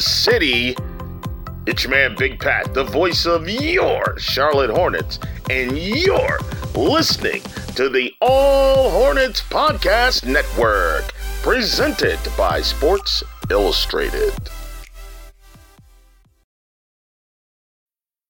City. It's your man Big Pat, the voice of your Charlotte Hornets, and you're listening to the All Hornets Podcast Network, presented by Sports Illustrated.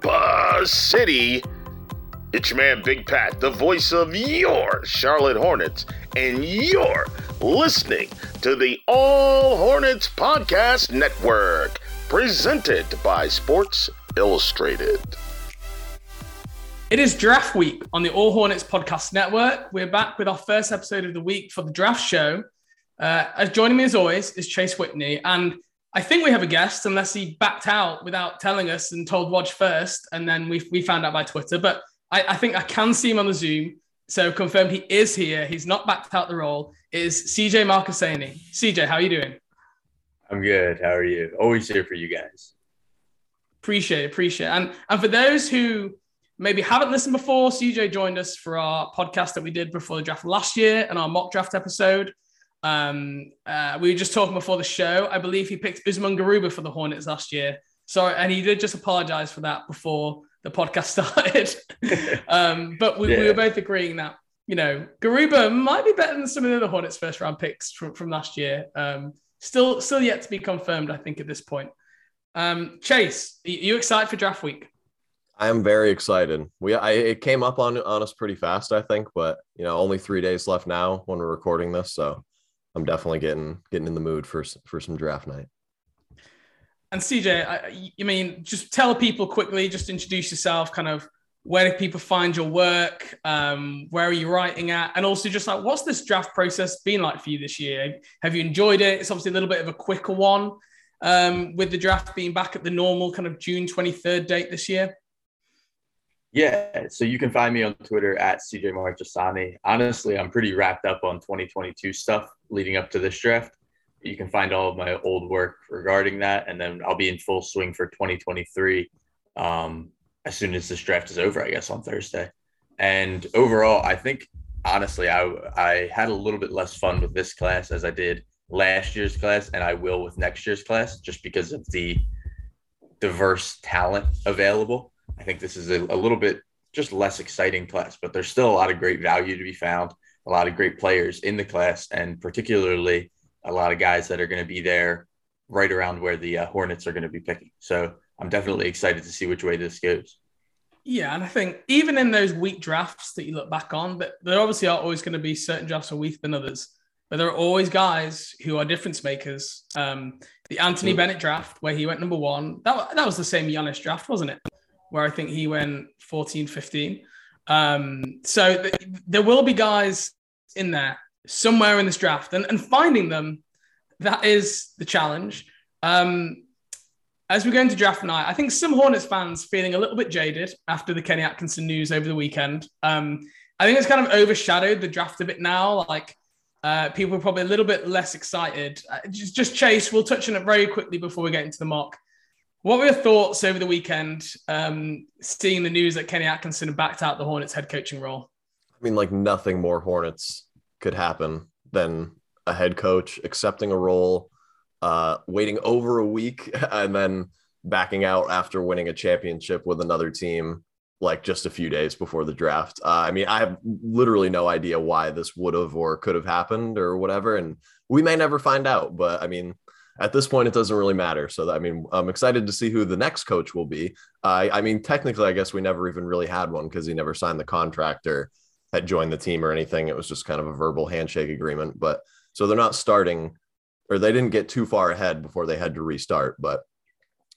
Buzz City. It's your man Big Pat, the voice of your Charlotte Hornets, and you're listening to the All Hornets Podcast Network, presented by Sports Illustrated. It is draft week on the All Hornets Podcast Network. We're back with our first episode of the week for the draft show. Uh, as joining me as always is Chase Whitney, and I think we have a guest, unless he backed out without telling us and told Woj first, and then we we found out by Twitter. But I, I think I can see him on the Zoom, so confirmed he is here. He's not backed out the role. It is CJ Marchesani. CJ, how are you doing? I'm good. How are you? Always here for you guys. Appreciate appreciate. And and for those who maybe haven't listened before, CJ joined us for our podcast that we did before the draft last year and our mock draft episode. Um, uh, we were just talking before the show. I believe he picked Usman Garuba for the Hornets last year. Sorry, and he did just apologize for that before the podcast started. um, but we, yeah. we, were both agreeing that you know Garuba might be better than some of the other Hornets first round picks from, from last year. Um, still, still yet to be confirmed. I think at this point. Um, Chase, are you excited for draft week? I am very excited. We I, it came up on on us pretty fast, I think, but you know, only three days left now when we're recording this, so I'm definitely getting getting in the mood for for some draft night. And CJ, I, I mean, just tell people quickly, just introduce yourself, kind of where do people find your work? Um, where are you writing at? And also just like, what's this draft process been like for you this year? Have you enjoyed it? It's obviously a little bit of a quicker one um, with the draft being back at the normal kind of June 23rd date this year. Yeah, so you can find me on Twitter at CJ Marchesani. Honestly, I'm pretty wrapped up on 2022 stuff leading up to this draft. You can find all of my old work regarding that, and then I'll be in full swing for 2023 um, as soon as this draft is over, I guess, on Thursday. And overall, I think honestly, I I had a little bit less fun with this class as I did last year's class, and I will with next year's class, just because of the diverse talent available. I think this is a, a little bit just less exciting class, but there's still a lot of great value to be found, a lot of great players in the class, and particularly a lot of guys that are going to be there right around where the uh, Hornets are going to be picking. So I'm definitely excited to see which way this goes. Yeah, and I think even in those weak drafts that you look back on, that there obviously are always going to be certain drafts are weaker than others, but there are always guys who are difference makers. Um, the Anthony Bennett draft, where he went number one, that, that was the same Giannis draft, wasn't it? Where I think he went 14, 15. Um, so th- there will be guys in there somewhere in this draft, and, and finding them, that is the challenge. Um, as we go into draft night, I think some Hornets fans feeling a little bit jaded after the Kenny Atkinson news over the weekend. Um, I think it's kind of overshadowed the draft a bit now. Like uh, people are probably a little bit less excited. Uh, just, just Chase, we'll touch on it very quickly before we get into the mock. What were your thoughts over the weekend, um, seeing the news that Kenny Atkinson backed out the Hornets head coaching role? I mean, like nothing more Hornets could happen than a head coach accepting a role, uh, waiting over a week, and then backing out after winning a championship with another team, like just a few days before the draft. Uh, I mean, I have literally no idea why this would have or could have happened or whatever, and we may never find out. But I mean, at this point, it doesn't really matter. So, I mean, I'm excited to see who the next coach will be. I mean, technically, I guess we never even really had one because he never signed the contract or had joined the team or anything. It was just kind of a verbal handshake agreement. But so they're not starting or they didn't get too far ahead before they had to restart. But,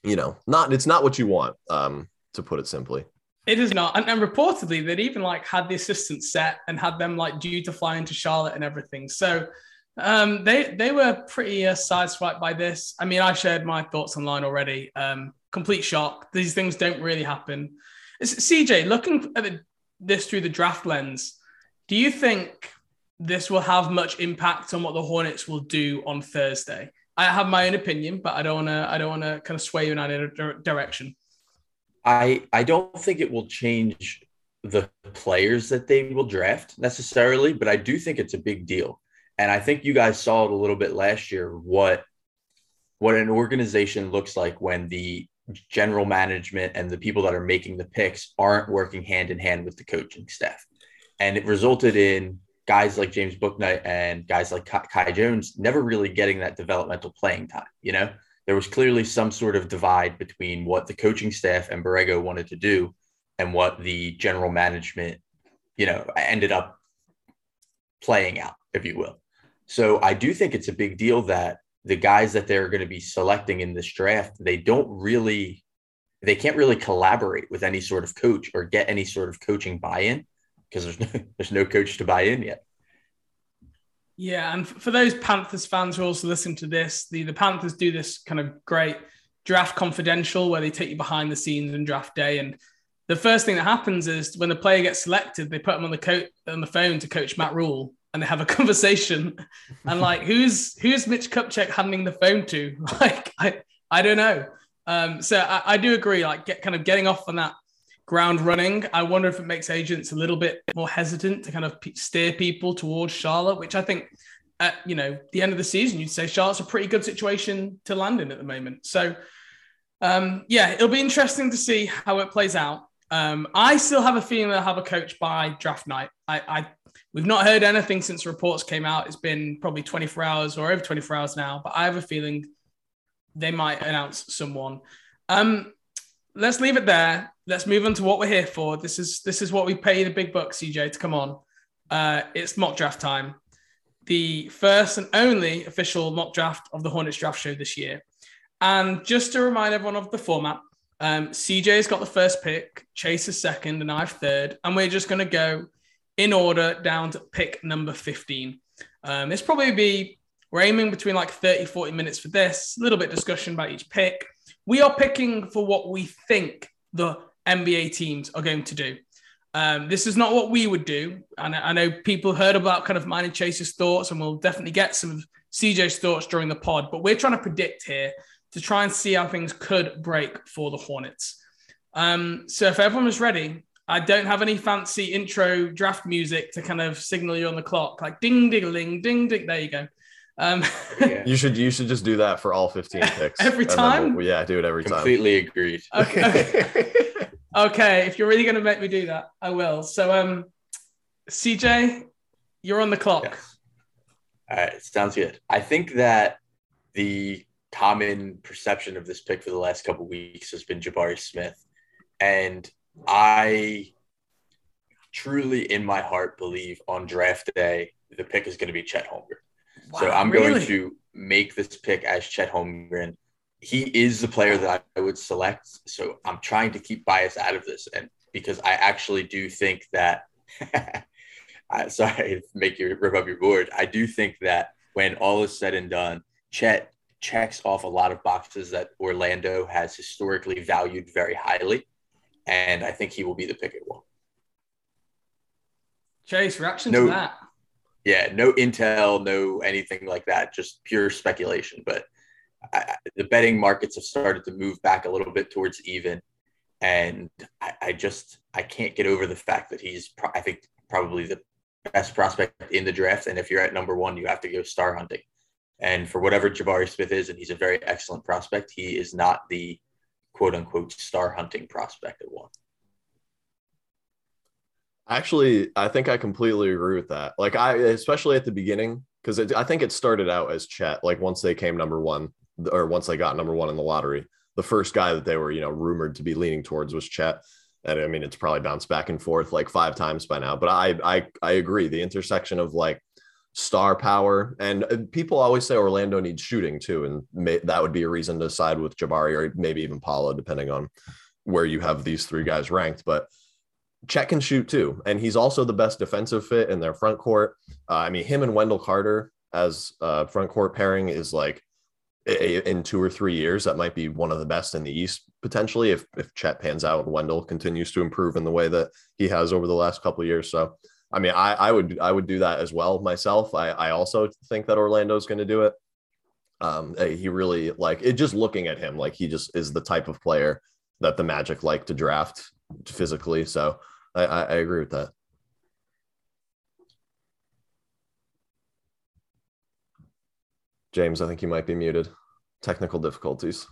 you know, not it's not what you want, um, to put it simply. It is not. And, and reportedly, they'd even like had the assistants set and had them like due to fly into Charlotte and everything. So, Um, they they were pretty uh, sideswiped by this. I mean, I shared my thoughts online already. Um, complete shock. These things don't really happen. It's, CJ, looking at this through the draft lens, do you think this will have much impact on what the Hornets will do on Thursday? I have my own opinion, but I don't want to. I don't want to kind of sway you in either direction. I I don't think it will change the players that they will draft necessarily, but I do think it's a big deal. And I think you guys saw it a little bit last year what what an organization looks like when the general management and the people that are making the picks aren't working hand in hand with the coaching staff. And it resulted in guys like James Bouknight and guys like Kai Jones never really getting that developmental playing time. You know, there was clearly some sort of divide between what the coaching staff and Borrego wanted to do and what the general management, you know, ended up playing out, if you will. So I do think it's a big deal that the guys that they're going to be selecting in this draft, they don't really, they can't really collaborate with any sort of coach or get any sort of coaching buy-in because there's no, there's no coach to buy in yet. Yeah, and for those Panthers fans who also listen to this, the, the Panthers do this kind of great draft confidential where they take you behind the scenes in draft day. And the first thing that happens is when the player gets selected, they put them on the coat on the phone to coach Matt Rhule and they have a conversation. and like, who's who's Mitch Kupchak handing the phone to? Like, I I don't know. Um, so I, I do agree. Like, get kind of getting off on that ground running. I wonder if it makes agents a little bit more hesitant to kind of steer people towards Charlotte, which I think at you know the end of the season you'd say Charlotte's a pretty good situation to land in at the moment. So um, yeah, it'll be interesting to see how it plays out. Um, I still have a feeling they'll have a coach by draft night. I, I we've not heard anything since reports came out. It's been probably 24 hours or over 24 hours now, but I have a feeling they might announce someone. Um, let's leave it there. Let's move on to what we're here for. This is this is what we pay the big bucks, CJ, to come on. Uh, it's mock draft time, the first and only official mock draft of the Hornets draft show this year. And just to remind everyone of the format, um, CJ's got the first pick, Chase is second, and I've third. And we're just going to go in order down to pick number 15. Um, probably be, we're aiming between like 30, 40 minutes for this, a little bit discussion about each pick. We are picking for what we think the NBA teams are going to do. Um, this is not what we would do. And I know people heard about kind of mine and Chase's thoughts, and we'll definitely get some of CJ's thoughts during the pod. But we're trying to predict here to try and see how things could break for the Hornets. Um, so if everyone is ready, I don't have any fancy intro draft music to kind of signal you on the clock, like ding ding ding ding ding. There you go. Um, yeah. You should you should just do that for all 15 picks every time. We'll, yeah, do it every Completely time. Completely agreed. Okay. okay, if you're really going to make me do that, I will. So, um, CJ, you're on the clock. Yes. All right, sounds good. I think that the common perception of this pick for the last couple weeks has been Jabari Smith, and I truly, in my heart, believe on draft day the pick is going to be Chet Holmgren. Wow, so I'm really? going to make this pick as Chet Holmgren. He is the player that I would select. So I'm trying to keep bias out of this, and because I actually do think that. I, sorry, make you rip up your board. I do think that when all is said and done, Chet checks off a lot of boxes that Orlando has historically valued very highly, and I think he will be the pick at one. Chase, reaction no, to that? yeah, no intel, no anything like that, just pure speculation. But I, the betting markets have started to move back a little bit towards even, and I, I just I can't get over the fact that he's pro- I think probably the best prospect in the draft. And if you're at number one, you have to go star hunting. And for whatever Jabari Smith is, and he's a very excellent prospect, he is not the quote unquote star hunting prospect at one. Actually, I think I completely agree with that. Like I, especially at the beginning, because I think it started out as Chet. Like once they came number one, or once they got number one in the lottery, the first guy that they were, you know, rumored to be leaning towards was Chet. And I mean, it's probably bounced back and forth like five times by now. But I, I, I agree. The intersection of like star power, and uh, people always say Orlando needs shooting too, and may, that would be a reason to side with Jabari or maybe even Paolo, depending on where you have these three guys ranked. But Chet can shoot too, and he's also the best defensive fit in their front court. Uh, I mean, him and Wendell Carter. as a front court pairing is like in two or three years, that might be one of the best in the East potentially if if Chet pans out and Wendell continues to improve in the way that he has over the last couple of years. So, I mean, I, I would I would do that as well myself. I, I also think that Orlando's going to do it. Um, eh, he really like it. Just looking at him, like he just is the type of player that the Magic like to draft physically. So, I, I, I agree with that. James, I think you might be muted. Technical difficulties.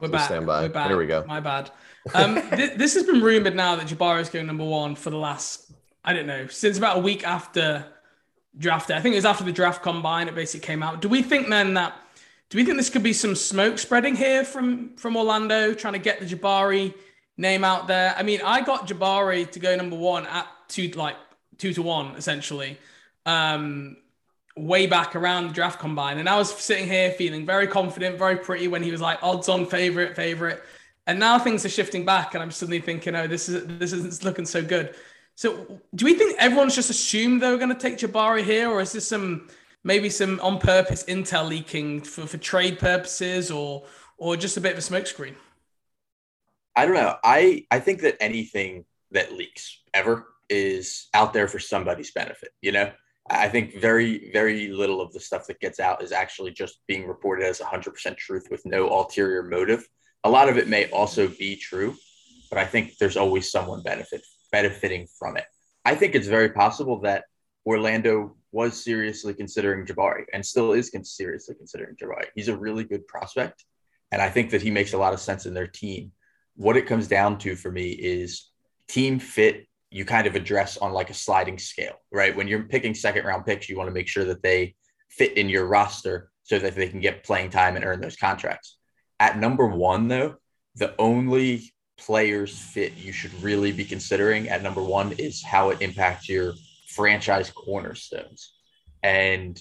We're back. Stand by. We're back. Here we go. My bad. Um, th- this has been rumored now that Jabari is going number one for the last, I don't know, since about a week after draft. day. I think it was after the draft combine. It basically came out. Do we think then that? Do we think this could be some smoke spreading here from from Orlando, trying to get the Jabari name out there? I mean, I got Jabari to go number one at two, like two to one, essentially. Um, way back around the draft combine. And I was sitting here feeling very confident, very pretty when he was like odds on favorite, favorite. And now things are shifting back, and I'm suddenly thinking, oh, this is this isn't looking so good. So, do we think everyone's just assumed they were going to take Jabari here, or is this some maybe some on purpose intel leaking for, for trade purposes, or or just a bit of a smokescreen? I don't know. I I think that anything that leaks ever is out there for somebody's benefit. You know, I think very, very little of the stuff that gets out is actually just being reported as 100% truth with no ulterior motive. A lot of it may also be true, but I think there's always someone benefit benefiting from it. I think it's very possible that Orlando was seriously considering Jabari and still is seriously considering Jabari. He's a really good prospect, and I think that he makes a lot of sense in their team. What it comes down to for me is team fit you kind of address on like a sliding scale, right? When you're picking second round picks, you want to make sure that they fit in your roster so that they can get playing time and earn those contracts. At number one, though, the only players fit you should really be considering at number one is how it impacts your franchise cornerstones. And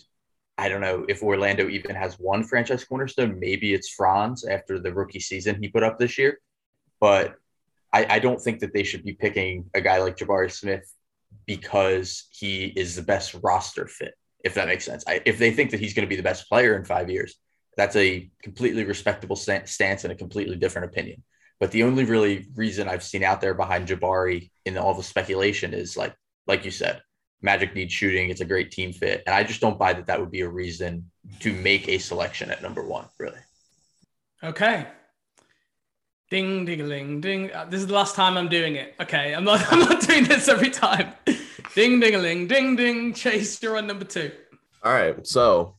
I don't know if Orlando even has one franchise cornerstone. Maybe it's Franz after the rookie season he put up this year. But I, I don't think that they should be picking a guy like Jabari Smith because he is the best roster fit, if that makes sense. I, if they think that he's going to be the best player in five years, that's a completely respectable stance and a completely different opinion. But the only really reason I've seen out there behind Jabari in all the speculation is like, like you said, Magic needs shooting. It's a great team fit, and I just don't buy that that would be a reason to make a selection at number one. Really. Okay, Ding, ding, ding. Uh, this is the last time I'm doing it. Okay, I'm not. I'm not doing this every time. ding, ding, ding, ding, ding. Chase, you're on number two. All right, so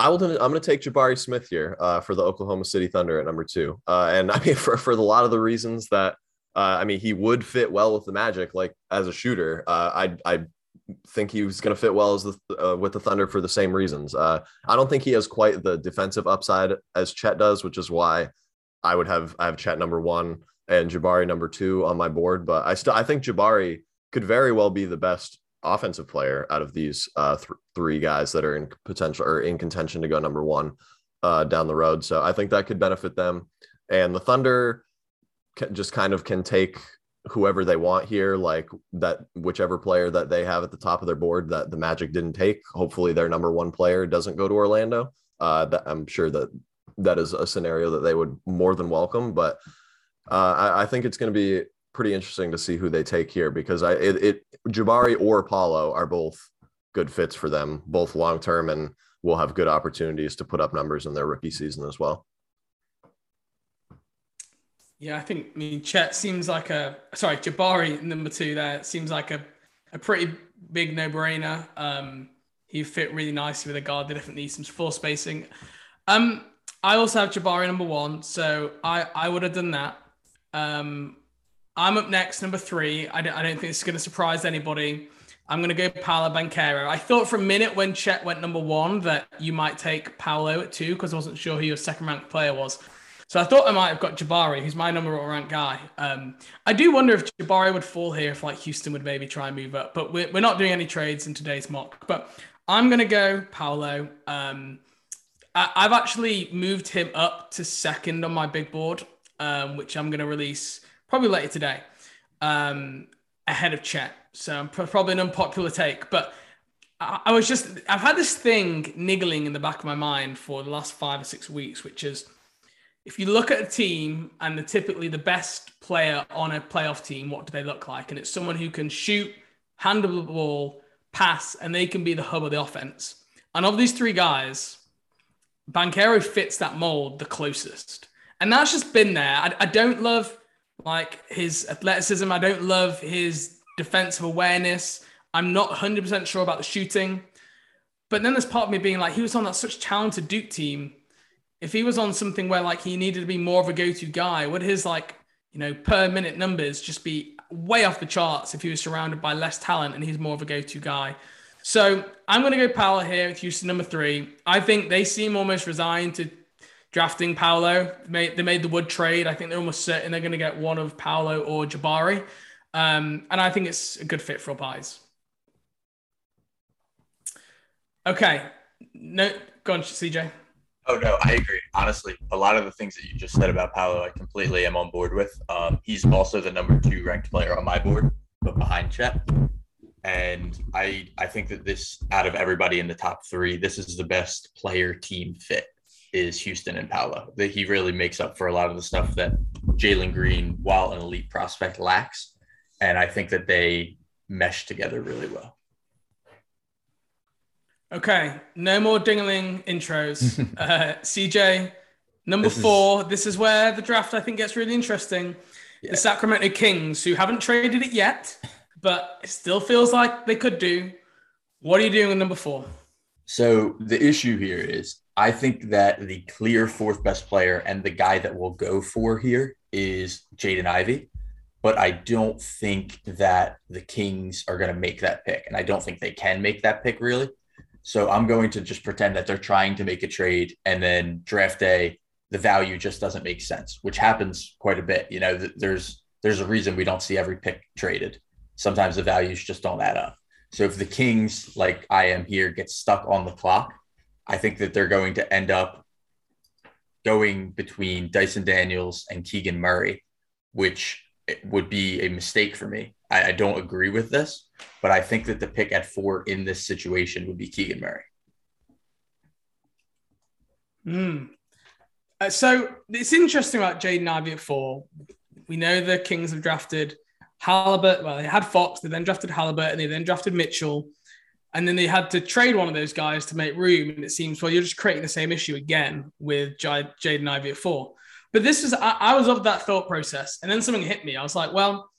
I will. I'm going to take Jabari Smith here uh, for the Oklahoma City Thunder at number two, uh, and I mean for for a lot of the reasons that uh, I mean he would fit well with the Magic, like as a shooter. Uh, I I think he was going to fit well as the uh, with the Thunder for the same reasons. I don't think he has quite the defensive upside as Chet does, which is why I would have I have Chet number one and Jabari number two on my board, but I still I think Jabari could very well be the best offensive player out of these uh, th- three guys that are in potential or in contention to go number one uh, down the road. So I think that could benefit them. And the Thunder can, just kind of can take whoever they want here, like that whichever player that they have at the top of their board that the Magic didn't take. Hopefully, their number one player doesn't go to Orlando. Uh, that I'm sure that that is a scenario that they would more than welcome. But uh, I, I, think it's going to be pretty interesting to see who they take here because I it, it Jabari or Paolo are both good fits for them, both long term, and will have good opportunities to put up numbers in their rookie season as well. Yeah, I think I mean Chet seems like a sorry Jabari number two there seems like a a pretty big no brainer. Um, he fit really nicely with a guard that definitely needs some floor spacing. Um, I also have Jabari number one, so I, I would have done that. Um, I'm up next, number three. I don't, I don't think it's going to surprise anybody. I'm going to go Paolo Banchero. I thought for a minute when Chet went number one that you might take Paolo at two because I wasn't sure who your second ranked player was. So I thought I might have got Jabari, who's my number one ranked guy. Um, I do wonder if Jabari would fall here if like Houston would maybe try and move up, but we're, we're not doing any trades in today's mock. But I'm going to go Paolo. Um, I've actually moved him up to second on my big board, um, which I'm going to release probably later today, um, ahead of Chet. So probably an unpopular take, but I, I was just I've had this thing niggling in the back of my mind for the last five or six weeks, which is if you look at a team and the typically the best player on a playoff team, what do they look like? And it's someone who can shoot, handle the ball, pass, and they can be the hub of the offense. And of these three guys, Banchero fits that mold the closest. And that's just been there. I, I don't love like his athleticism. I don't love his defensive awareness. I'm not 100% sure about the shooting. But then there's part of me being like, he was on that such talented Duke team. If he was on something where like he needed to be more of a go-to guy, would his like, you know, per minute numbers just be way off the charts if he was surrounded by less talent and he's more of a go-to guy? So I'm going to go Paolo here with Houston number three. I think they seem almost resigned to drafting Paolo. They made, they made the Wood trade. I think they're almost certain they're going to get one of Paolo or Jabari. Um, and I think it's a good fit for eyes. Okay. No, go on, CJ. Oh no, I agree. Honestly, a lot of the things that you just said about Paolo, I completely am on board with. Um, he's also the number two ranked player on my board, but behind Chet. And I I think that this out of everybody in the top three, this is the best player team fit is Houston and Paolo. That he really makes up for a lot of the stuff that Jalen Green, while an elite prospect, lacks. And I think that they mesh together really well. Okay, no more dingling intros. uh, CJ, number this four. Is... This is where the draft I think gets really interesting. Yeah. The Sacramento Kings, who haven't traded it yet, but it still feels like they could do. What are you doing with number four? So the issue here is I think that the clear fourth best player and the guy that we'll go for here is Jaden Ivey. But I don't think that the Kings are going to make that pick. And I don't think they can make that pick really. So I'm going to just pretend that they're trying to make a trade and then draft day, the value just doesn't make sense, which happens quite a bit. You know, there's there's a reason we don't see every pick traded. Sometimes the values just don't add up. So if the Kings, like I am here, get stuck on the clock, I think that they're going to end up going between Dyson Daniels and Keegan Murray, which would be a mistake for me. I, I, don't agree with this, but I think that the pick at four in this situation would be Keegan Murray. Hmm. Uh, so it's interesting about Jaden Ivey at four. We know the Kings have drafted Halliburton. Well, they had Fox, they then drafted Halliburton, and they then drafted Mitchell, and then they had to trade one of those guys to make room. And it seems, well, you're just creating the same issue again with J- Jaden Ivey at four. But this is, I, I was of that thought process. And then something hit me. I was like, well,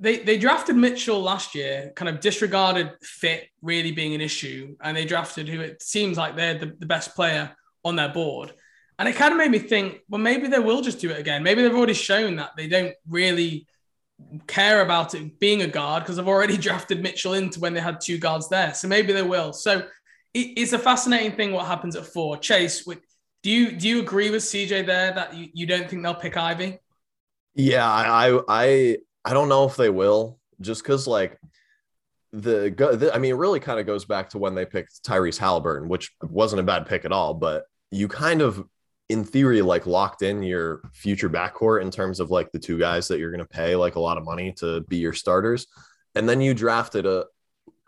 they they drafted Mitchell last year, kind of disregarded fit really being an issue, and they drafted who it seems like they're the, the best player on their board. And it kind of made me think, well, maybe they will just do it again. Maybe they've already shown that they don't really care about it being a guard because I've already drafted Mitchell into when they had two guards there. So maybe they will. So it, it's a fascinating thing what happens at four. Chase, do you do you agree with CJ there that you, you don't think they'll pick Ivey? Yeah, I I I don't know if they will, just because like the, the I mean, it really kind of goes back to when they picked Tyrese Halliburton, which wasn't a bad pick at all, but you kind of in theory like locked in your future backcourt in terms of like the two guys that you're going to pay like a lot of money to be your starters. And then you drafted a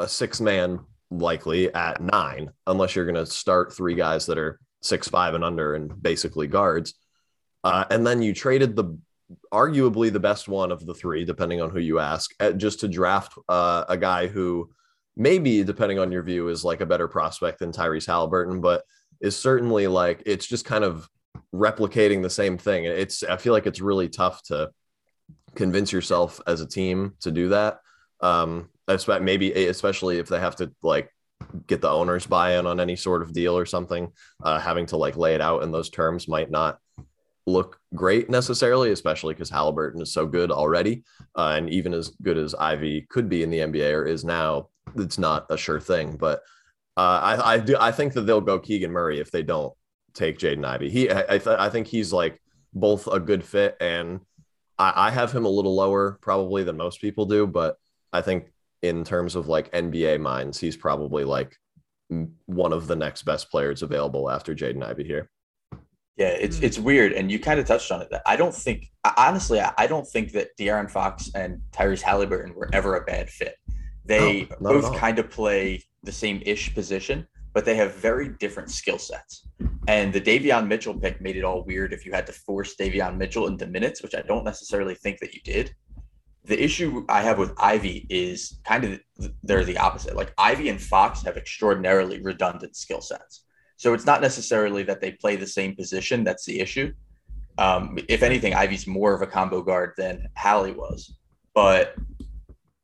a six man likely at nine unless you're going to start three guys that are six five and under and basically guards. Uh, and then you traded the arguably the best one of the three depending on who you ask at, just to draft uh, a guy who maybe depending on your view is like a better prospect than Tyrese Halliburton but is certainly like it's just kind of replicating the same thing. It's I feel like it's really tough to convince yourself as a team to do that. Um, maybe especially if they have to like get the owners buy-in on any sort of deal or something, uh, having to like lay it out in those terms might not look great necessarily, especially because Halliburton is so good already, uh, and even as good as Ivey could be in the NBA or is now, it's not a sure thing. But uh, I, I do. I think that they'll go Keegan Murray if they don't take Jaden Ivey. He, I, I, th- I, think he's like both a good fit, and I, I have him a little lower probably than most people do. But I think in terms of like NBA minds, he's probably like one of the next best players available after Jaden Ivey here. Yeah, it's it's weird, and you kind of touched on it. I don't think, honestly, I don't think that De'Aaron Fox and Tyrese Halliburton were ever a bad fit. They no, both kind of play the same ish position, but they have very different skill sets. And the Davion Mitchell pick made it all weird if you had to force Davion Mitchell into minutes, which I don't necessarily think that you did. The issue I have with Ivey is kind of they're the opposite. Like Ivey and Fox have extraordinarily redundant skill sets. So it's not necessarily that they play the same position. That's the issue. Um, if anything, Ivey's more of a combo guard than Hallie was, but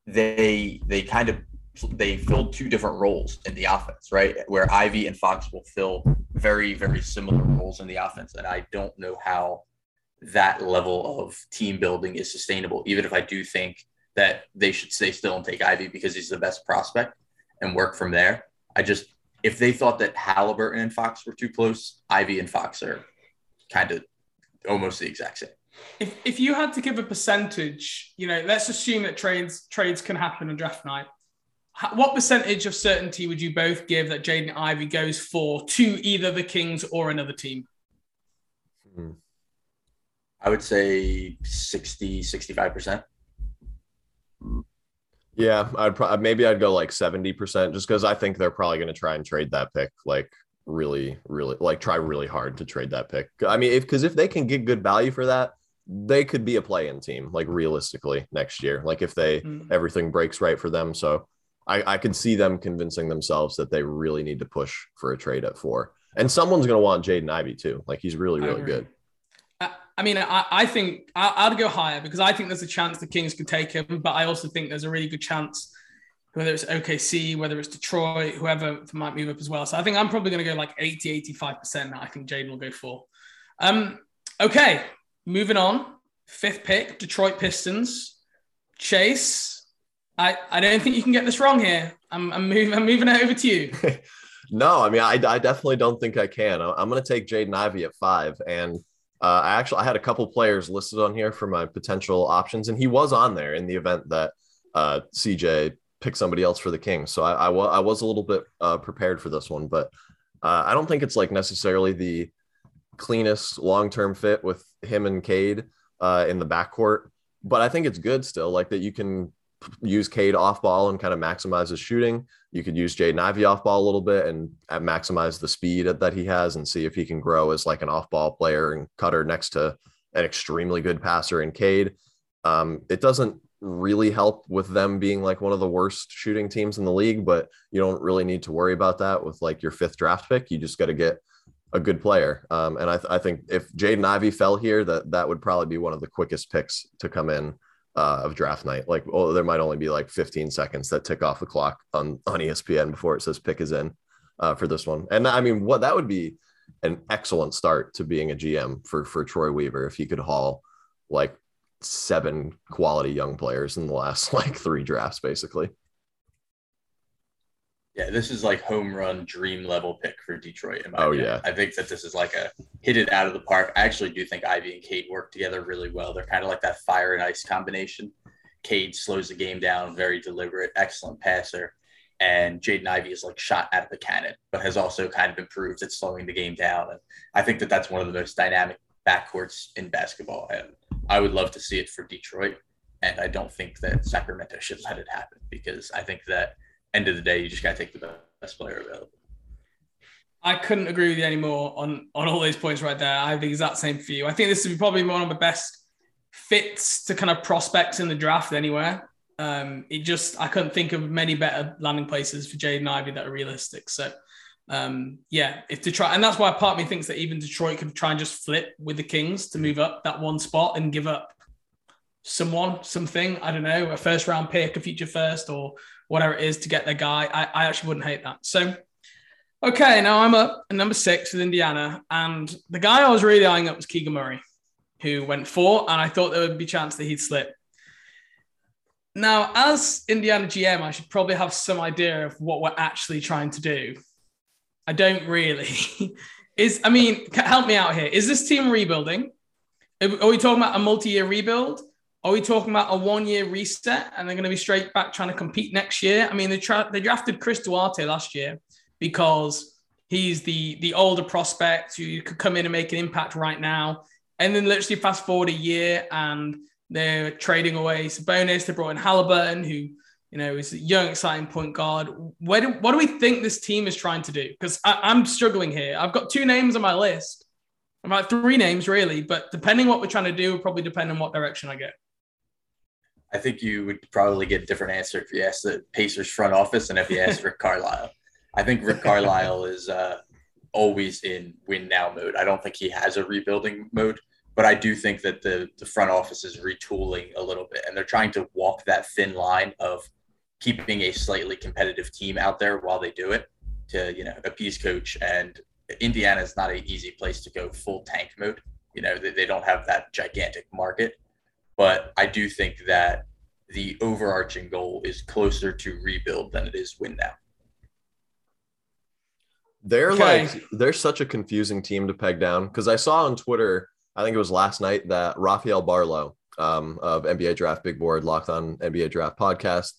they they kind of they filled two different roles in the offense, right? Where Ivey and Fox will fill very, very similar roles in the offense. And I don't know how that level of team building is sustainable, even if I do think that they should stay still and take Ivey because he's the best prospect and work from there. I just, if they thought that Halliburton and Fox were too close, Ivey and Fox are kind of almost the exact same. If, if you had to give a percentage, you know, let's assume that trades trades can happen on draft night what percentage of certainty would you both give that Jaden Ivey goes for to either the Kings or another team? Hmm. I would say 60, 65%. Yeah, I'd probably maybe I'd go like 70% just because I think they're probably going to try and trade that pick. Like, really, really, like, try really hard to trade that pick. I mean, if because if they can get good value for that, they could be a play in team, like, realistically next year. Like, if they mm-hmm. everything breaks right for them. So, I, I can see them convincing themselves that they really need to push for a trade at four. And someone's going to want Jaden Ivey too. Like he's really, really good. I, mean, I, I think I, would go higher because I think there's a chance the Kings could take him, but I also think there's a really good chance, whether it's OKC, whether it's Detroit, whoever might move up as well. So I think I'm probably going to go like 80, 85% I think Jaden will go for. Um, okay, moving on. Fifth pick, Detroit Pistons. Chase, I, I don't think you can get this wrong here. I'm, I'm, move, I'm moving it over to you. no, I mean, I, I definitely don't think I can. I'm going to take Jaden Ivey at five. And uh, I actually I had a couple players listed on here for my potential options, and he was on there in the event that uh, CJ picked somebody else for the Kings. So I, I, w- I was a little bit uh, prepared for this one, but uh, I don't think it's like necessarily the cleanest long term fit with him and Cade uh, in the backcourt. But I think it's good still, like that you can use Cade off ball and kind of maximize his shooting. You could use Jaden Ivey off ball a little bit and maximize the speed that he has and see if he can grow as like an off ball player and cutter next to an extremely good passer in Cade. Um, it doesn't really help with them being like one of the worst shooting teams in the league, but you don't really need to worry about that with like your fifth draft pick. You just got to get a good player. Um, and I, th- I think if Jaden Ivey fell here, that that would probably be one of the quickest picks to come in uh, of draft night. Like, oh, there might only be like 15 seconds that tick off the clock on on ESPN before it says pick is in uh, for this one. And I mean, what that would be an excellent start to being a GM for for Troy Weaver if he could haul like seven quality young players in the last like three drafts, basically. Yeah, this is like home run dream level pick for Detroit. oh opinion. yeah, I think that this is like a hit it out of the park. I actually do think Ivey and Cade work together really well. They're kind of like that fire and ice combination. Cade slows the game down, very deliberate, excellent passer, and Jaden Ivey is like shot out of the cannon, but has also kind of improved at slowing the game down. And I think that that's one of the most dynamic backcourts in basketball, and I would love to see it for Detroit. And I don't think that Sacramento should let it happen because I think that end of the day, you just got to take the best player available. I couldn't agree with you anymore on on all those points right there. I have the exact same for you. I think this would be probably one of the best fits to kind of prospects in the draft anywhere. Um, it just I couldn't think of many better landing places for Jaden Ivey that are realistic. So um, yeah, if Detroit, and that's why part of me thinks that even Detroit could try and just flip with the Kings to move up that one spot and give up someone, something, I don't know, a first round pick, a future first, or whatever it is to get their guy. I, I actually wouldn't hate that. So, okay, now I'm up at number six with Indiana. And the guy I was really eyeing up was Keegan Murray, who went four, and I thought there would be a chance that he'd slip. Now, as Indiana GM, I should probably have some idea of what we're actually trying to do. I don't really. is I mean, help me out here. Is this team rebuilding? Are we talking about a multi-year rebuild? Are we talking about a one year reset and they're going to be straight back trying to compete next year? I mean, they, tra- they drafted Chris Duarte last year because he's the the older prospect who could come in and make an impact right now. And then literally fast forward a year and they're trading away Sabonis. They brought in Halliburton, who You know, is a young, exciting point guard. Where do, what do we think this team is trying to do? Because I'm struggling here. I've got two names on my list, about three names really, but depending what we're trying to do, will probably depend on what direction I get. I think you would probably get a different answer if you asked the Pacers front office and if you asked Rick Carlisle. I think Rick Carlisle is uh, always in win now mode. I don't think he has a rebuilding mode, but I do think that the the front office is retooling a little bit and they're trying to walk that thin line of keeping a slightly competitive team out there while they do it to you know appease coach and Indiana is not an easy place to go full tank mode. You know they, they don't have that gigantic market, but I do think that the overarching goal is closer to rebuild than it is win now. They're okay. like they're such a confusing team to peg down because I saw on Twitter, I think it was last night that Rafael Barlowe um, of NBA Draft Big Board Locked On NBA Draft podcast,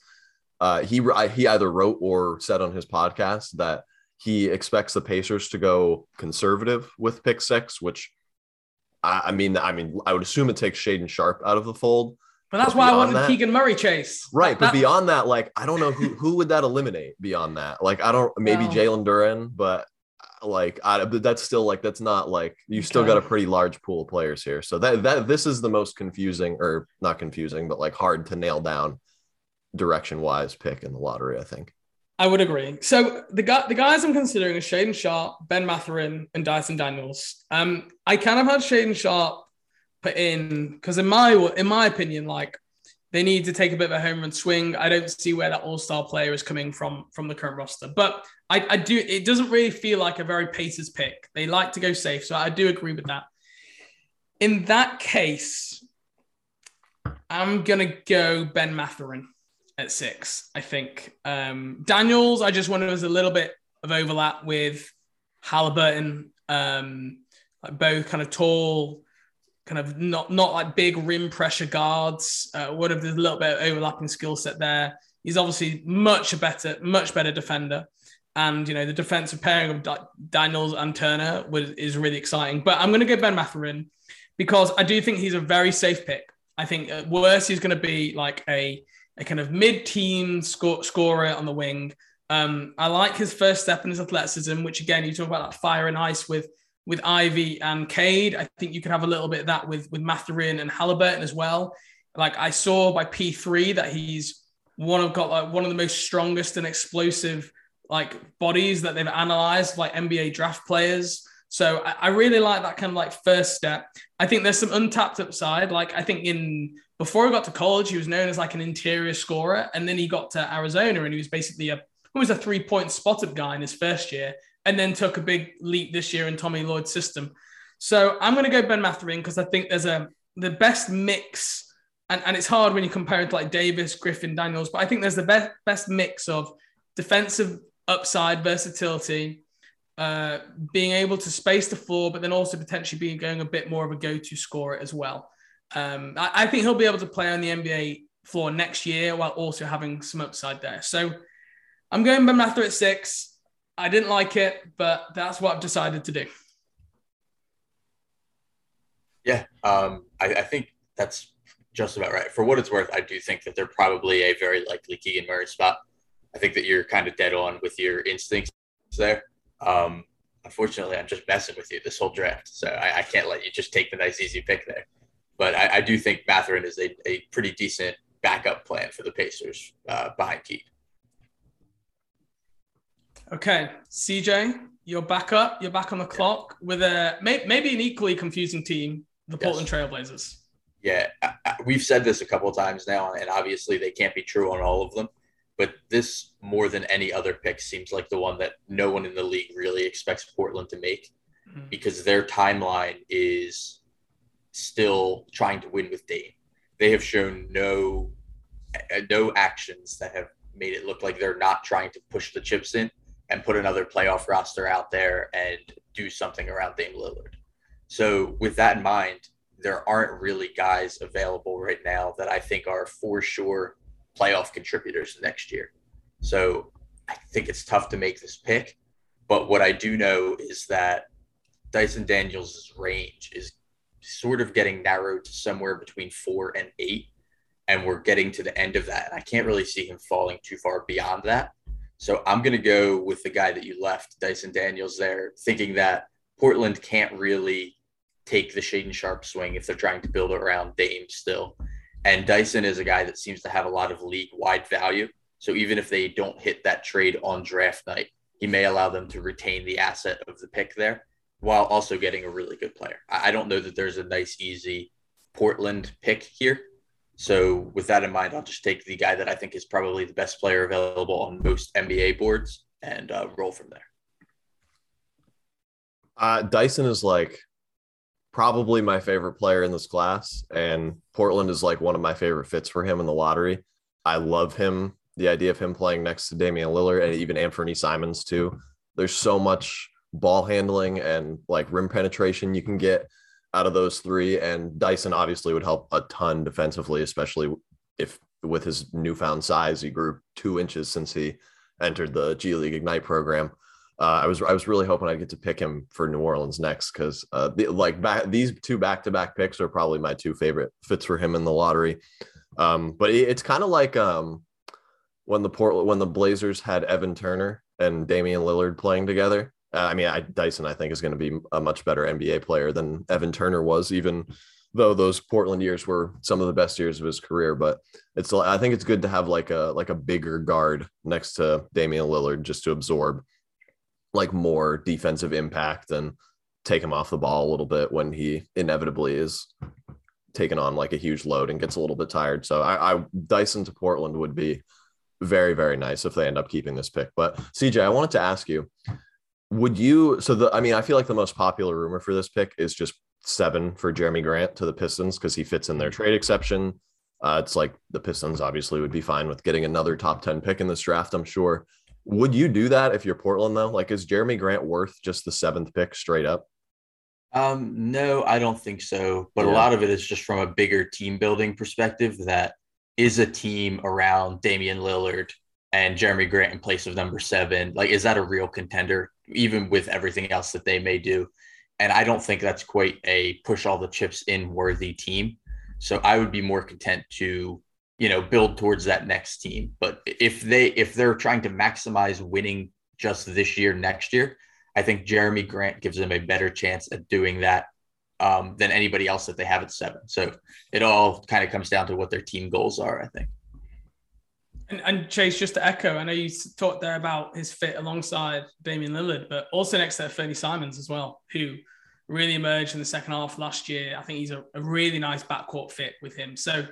uh, he he either wrote or said on his podcast that he expects the Pacers to go conservative with pick six, which I, I mean, I mean, I would assume it takes Shaedon Sharp out of the fold. But that's but why I wanted that, Keegan Murray chase. Right. But that, beyond that, like I don't know who who would that eliminate beyond that. Like I don't maybe well, Jalen Duren, but like I, but that's still like that's not like you still got a pretty large pool of players here. So that that this is the most confusing or not confusing, but like hard to nail down direction wise pick in the lottery, I think. I would agree. So the guy, the guys I'm considering are Shaedon Sharp, Ben Mathurin, and Dyson Daniels. Um, I kind of had Shaedon Sharp put in because in my in my opinion, like they need to take a bit of a home run swing. I don't see where that all star player is coming from from the current roster, but I, I do. It doesn't really feel like a very Pacers pick. They like to go safe, so I do agree with that. In that case, I'm gonna go Ben Mathurin at six. I think um, Daniels. I just wanted was a little bit of overlap with Halliburton, um, like both kind of tall kind of not not like big rim pressure guards. Uh, would have there's a little bit of overlapping skill set there. He's obviously much better, much better defender. And you know the defensive pairing of Daniels and Turner was, is really exciting. But I'm going to go Ben Mathurin because I do think he's a very safe pick. I think at worst he's going to be like a, a kind of mid-team score, scorer on the wing. Um, I like his first step and his athleticism, which again you talk about that fire and ice with with Ivey and Cade. I think you could have a little bit of that with with Mathurin and Halliburton as well. Like I saw by P3 that he's one of got like one of the most strongest and explosive like bodies that they've analyzed, like NBA draft players. So I, I really like that kind of like first step. I think there's some untapped upside. Like I think in before he got to college, he was known as like an interior scorer, and then he got to Arizona and he was basically a was a three point spot up guy in his first year and then took a big leap this year in Tommy Lloyd's system. So I'm going to go Ben Mathurin because I think there's a the best mix, and, and it's hard when you compare it to like Davis, Griffin, Daniels, but I think there's the best best mix of defensive upside, versatility, uh, being able to space the floor, but then also potentially being going a bit more of a go-to scorer as well. Um, I, I think he'll be able to play on the NBA floor next year while also having some upside there. So I'm going Ben Mather at six. I didn't like it, but that's what I've decided to do. Yeah, um, I, I, think that's just about right. For what it's worth, I do think that they're probably a very likely Keegan Murray spot. I think that you're kind of dead on with your instincts there. Um, unfortunately, I'm just messing with you this whole draft, so I, I, can't let you just take the nice easy pick there. But I, I do think Mathurin is a, a pretty decent backup plan for the Pacers uh, behind Keith. Okay, CJ, you're back up. You're back on the clock with a may, maybe an equally confusing team, the Portland. Trailblazers. Yeah, we've said this a couple times now, and obviously they can't be true on all of them. But this, more than any other pick, seems like the one that no one in the league really expects Portland to make mm-hmm. because their timeline is still trying to win with Dame. They have shown no uh, no actions that have made it look like they're not trying to push the chips in and put another playoff roster out there and do something around Dame Lillard. So with that in mind, there aren't really guys available right now that I think are for sure playoff contributors next year. So I think it's tough to make this pick. But what I do know is that Dyson Daniels' range is sort of getting narrowed to somewhere between four and eight. and we're getting to the end of that. And I can't really see him falling too far beyond that. So I'm going to go with the guy that you left, Dyson Daniels, there, thinking that Portland can't really take the Shaedon Sharp swing if they're trying to build around Dame still. And Dyson is a guy that seems to have a lot of league wide value. So even if they don't hit that trade on draft night, he may allow them to retain the asset of the pick there while also getting a really good player. I don't know that there's a nice, easy Portland pick here. So with that in mind, I'll just take the guy that I think is probably the best player available on most NBA boards and uh, roll from there. Uh, Dyson is like probably my favorite player in this class, and Portland is like one of my favorite fits for him in the lottery. I love him. The idea of him playing next to Damian Lillard and even Anfernee Simons too. There's so much ball handling and like rim penetration you can get out of those three. And Dyson obviously would help a ton defensively, especially if with his newfound size, he grew two inches since he entered the G League Ignite program uh, I was I was really hoping I'd get to pick him for New Orleans next because uh, the, like back, these two back to back picks are probably my two favorite fits for him in the lottery. Um, but it, it's kind of like um, when the Port when the Blazers had Evan Turner and Damian Lillard playing together. Uh, I mean, I, Dyson I think is going to be a much better NBA player than Evan Turner was, even though those Portland years were some of the best years of his career. But it's I think it's good to have like a like a bigger guard next to Damian Lillard just to absorb like more defensive impact and take him off the ball a little bit when he inevitably is taken on like a huge load and gets a little bit tired. So I, I Dyson to Portland would be very very nice if they end up keeping this pick. But CJ, I wanted to ask you, would you? So the I mean, I feel like the most popular rumor for this pick is just seven for Jerami Grant to the Pistons because he fits in their trade exception. Uh, it's like the Pistons obviously would be fine with getting another top 10 pick in this draft, I'm sure. Would you do that if you're Portland though? Like, is Jerami Grant worth just the seventh pick straight up? Um, no, I don't think so. But yeah. a lot of it is just from a bigger team building perspective that is a team around Damian Lillard and Jerami Grant in place of number seven. Like, is that a real contender, even with everything else that they may do? And I don't think that's quite a push all the chips in worthy team. So I would be more content to you know build towards that next team but if they if they're trying to maximize winning just this year next year i think Jerami Grant gives them a better chance at doing that um, than anybody else that they have at seven so it all kind of comes down to what their team goals are i think and, and, Chase, just to echo, I know you talked there about his fit alongside Damian Lillard, but also next to Fernie Simons as well, who really emerged in the second half last year. I think he's a, a really nice backcourt fit with him. So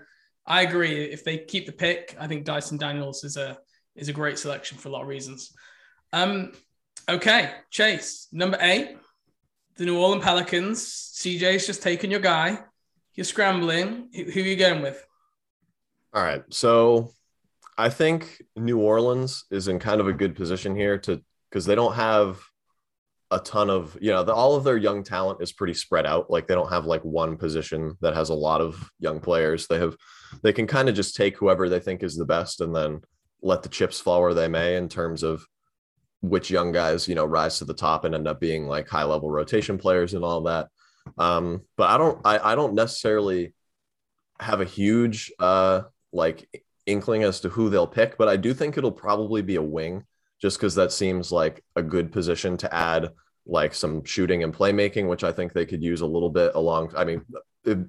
I agree. If they keep the pick, I think Dyson Daniels is a is a great selection for a lot of reasons. Um, okay, Chase, number eight, the New Orleans Pelicans. CJ's just taken your guy. You're scrambling. Who, who are you going with? All right. So I think New Orleans is in kind of a good position here to because they don't have a ton of you know the, all of their young talent is pretty spread out. Like they don't have like one position that has a lot of young players. They have they can kind of just take whoever they think is the best and then let the chips fall where they may in terms of which young guys you know rise to the top and end up being like high level rotation players and all that. Um but i don't i, I don't necessarily have a huge uh like inkling as to who they'll pick but i do think it'll probably be a wing just because that seems like a good position to add like some shooting and playmaking, which I think they could use a little bit along. I mean,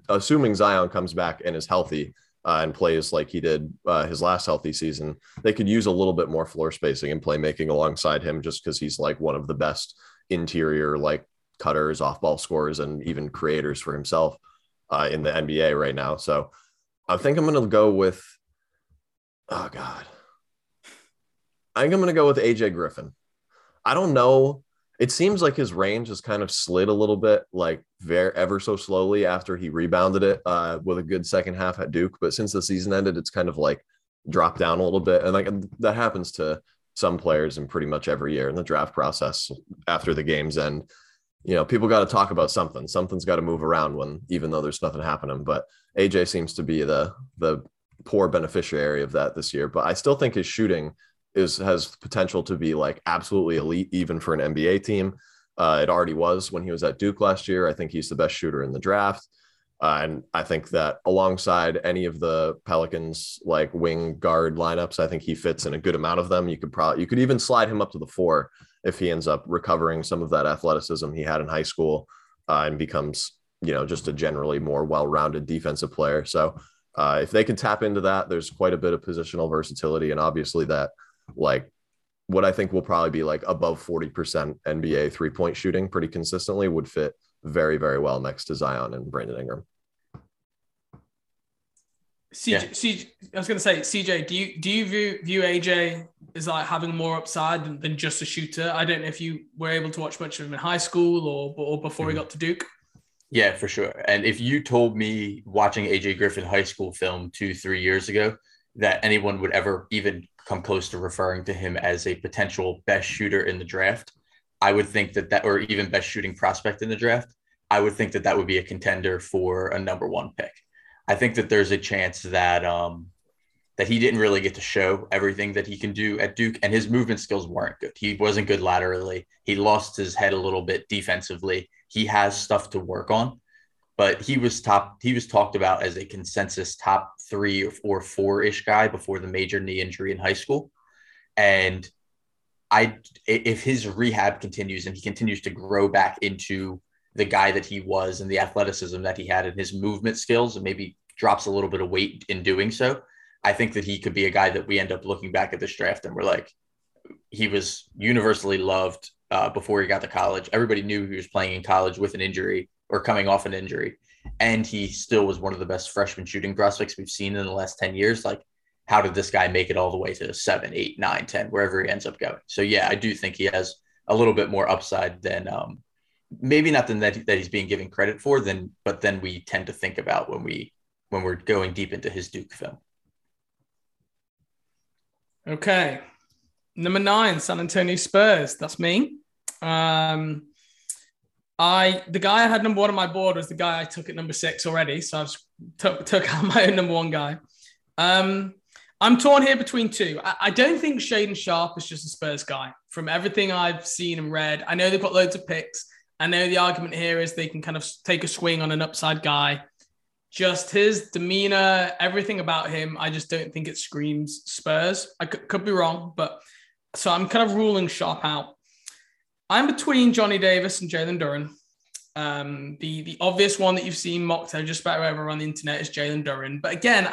assuming Zion comes back and is healthy uh, and plays like he did uh, his last healthy season, they could use a little bit more floor spacing and playmaking alongside him just because he's like one of the best interior like cutters, off ball scorers, and even creators for himself uh, in the NBA right now. So I think I'm going to go with, oh God. I think I'm to go with AJ Griffin. I don't know. It seems like his range has kind of slid a little bit, like very ever so slowly after he rebounded it uh, with a good second half at Duke. But since the season ended, it's kind of like dropped down a little bit, and like that happens to some players in pretty much every year in the draft process after the games end. You know, people got to talk about something. Something's got to move around when, even though there's nothing happening. But AJ seems to be the the poor beneficiary of that this year. But I still think his shooting is has potential to be like absolutely elite even for an NBA team. Uh, it already was when he was at Duke last year. I think he's the best shooter in the draft. Uh, and I think that alongside any of the Pelicans like wing guard lineups, I think he fits in a good amount of them. You could probably you could even slide him up to the four if he ends up recovering some of that athleticism he had in high school uh, and becomes you know just a generally more well-rounded defensive player. So uh, if they can tap into that, there's quite a bit of positional versatility, and obviously that like what I think will probably be like above 40% NBA three point shooting pretty consistently would fit very, very well next to Zion and Brandon Ingram. CJ, yeah. CJ, I was going to say, CJ, do you do you view view AJ as like having more upside than, than just a shooter? I don't know if you were able to watch much of him in high school or or before mm-hmm. he got to Duke. Yeah, for sure. And if you told me watching AJ Griffin high school film two three years ago that anyone would ever even come close to referring to him as a potential best shooter in the draft, I would think that that, or even best shooting prospect in the draft, I would think that that would be a contender for a number one pick. I think that there's a chance that um, that he didn't really get to show everything that he can do at Duke, and his movement skills weren't good. He wasn't good laterally. He lost his head a little bit defensively. He has stuff to work on, but he was top. He was talked about as a consensus top three or four ish guy before the major knee injury in high school, and I if his rehab continues and he continues to grow back into the guy that he was and the athleticism that he had and his movement skills and maybe drops a little bit of weight in doing so, I think that he could be a guy that we end up looking back at this draft and we're like, he was universally loved uh, before he got to college. Everybody knew he was playing in college with an injury or coming off an injury. And he still was one of the best freshman shooting prospects we've seen in the last 10 years. Like, how did this guy make it all the way to seven, eight, nine, 10, wherever he ends up going? So, yeah, I do think he has a little bit more upside than um, maybe not than that, that he's being given credit for then but then we tend to think about when we when we're going deep into his duke film okay number nine san antonio spurs that's me um i the guy i had number one on my board was the guy i took at number six already so i have took, took out my own number one guy um I'm torn here between two. I, I, don't think Shaedon Sharpe is just a Spurs guy. From everything I've seen and read, I know they've got loads of picks. I know the argument here is they can kind of take a swing on an upside guy. Just his demeanor, everything about him, I just don't think it screams Spurs. I could, could be wrong, but so I'm kind of ruling Sharpe out. I'm between Johnny Davis and Jalen Duren. Um, the the obvious one that you've seen mocked out just about everywhere on the internet is Jalen Duren. But again,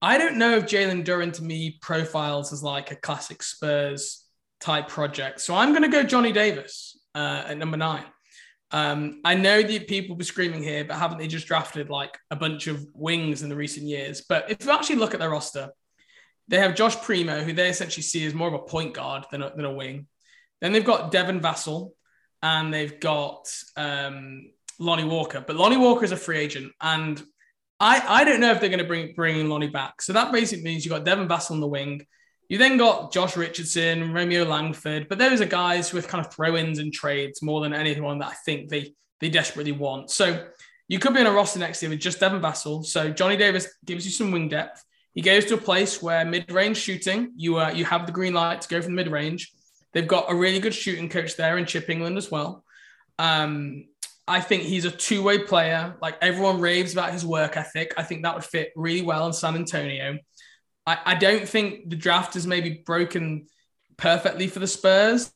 I don't know if Jalen Duren to me profiles as like a classic Spurs type project. So I'm going to go Johnny Davis uh, at number nine. Um, I know that people be screaming here, but haven't they just drafted like a bunch of wings in the recent years? But if you actually look at their roster, they have Josh Primo, who they essentially see as more of a point guard than a, than a wing. Then they've got Devin Vassell, and they've got um, Lonnie Walker. But Lonnie Walker is a free agent, and I, I don't know if they're going to bring bring Lonnie back. So that basically means you've got Devin Vassell on the wing. You then got Josh Richardson, Romeo Langford, but those are guys with kind of throw-ins and trades more than anyone that I think they they desperately want. So you could be in a roster next year with just Devin Vassell. So Johnny Davis gives you some wing depth. He goes to a place where mid-range shooting, you uh, you have the green light to go from mid-range. They've got a really good shooting coach there in Chip Engelland as well. Um, I think he's a two-way player. Like everyone raves about his work ethic. I think that would fit really well in San Antonio. I, I don't think the draft is maybe broken perfectly for the Spurs.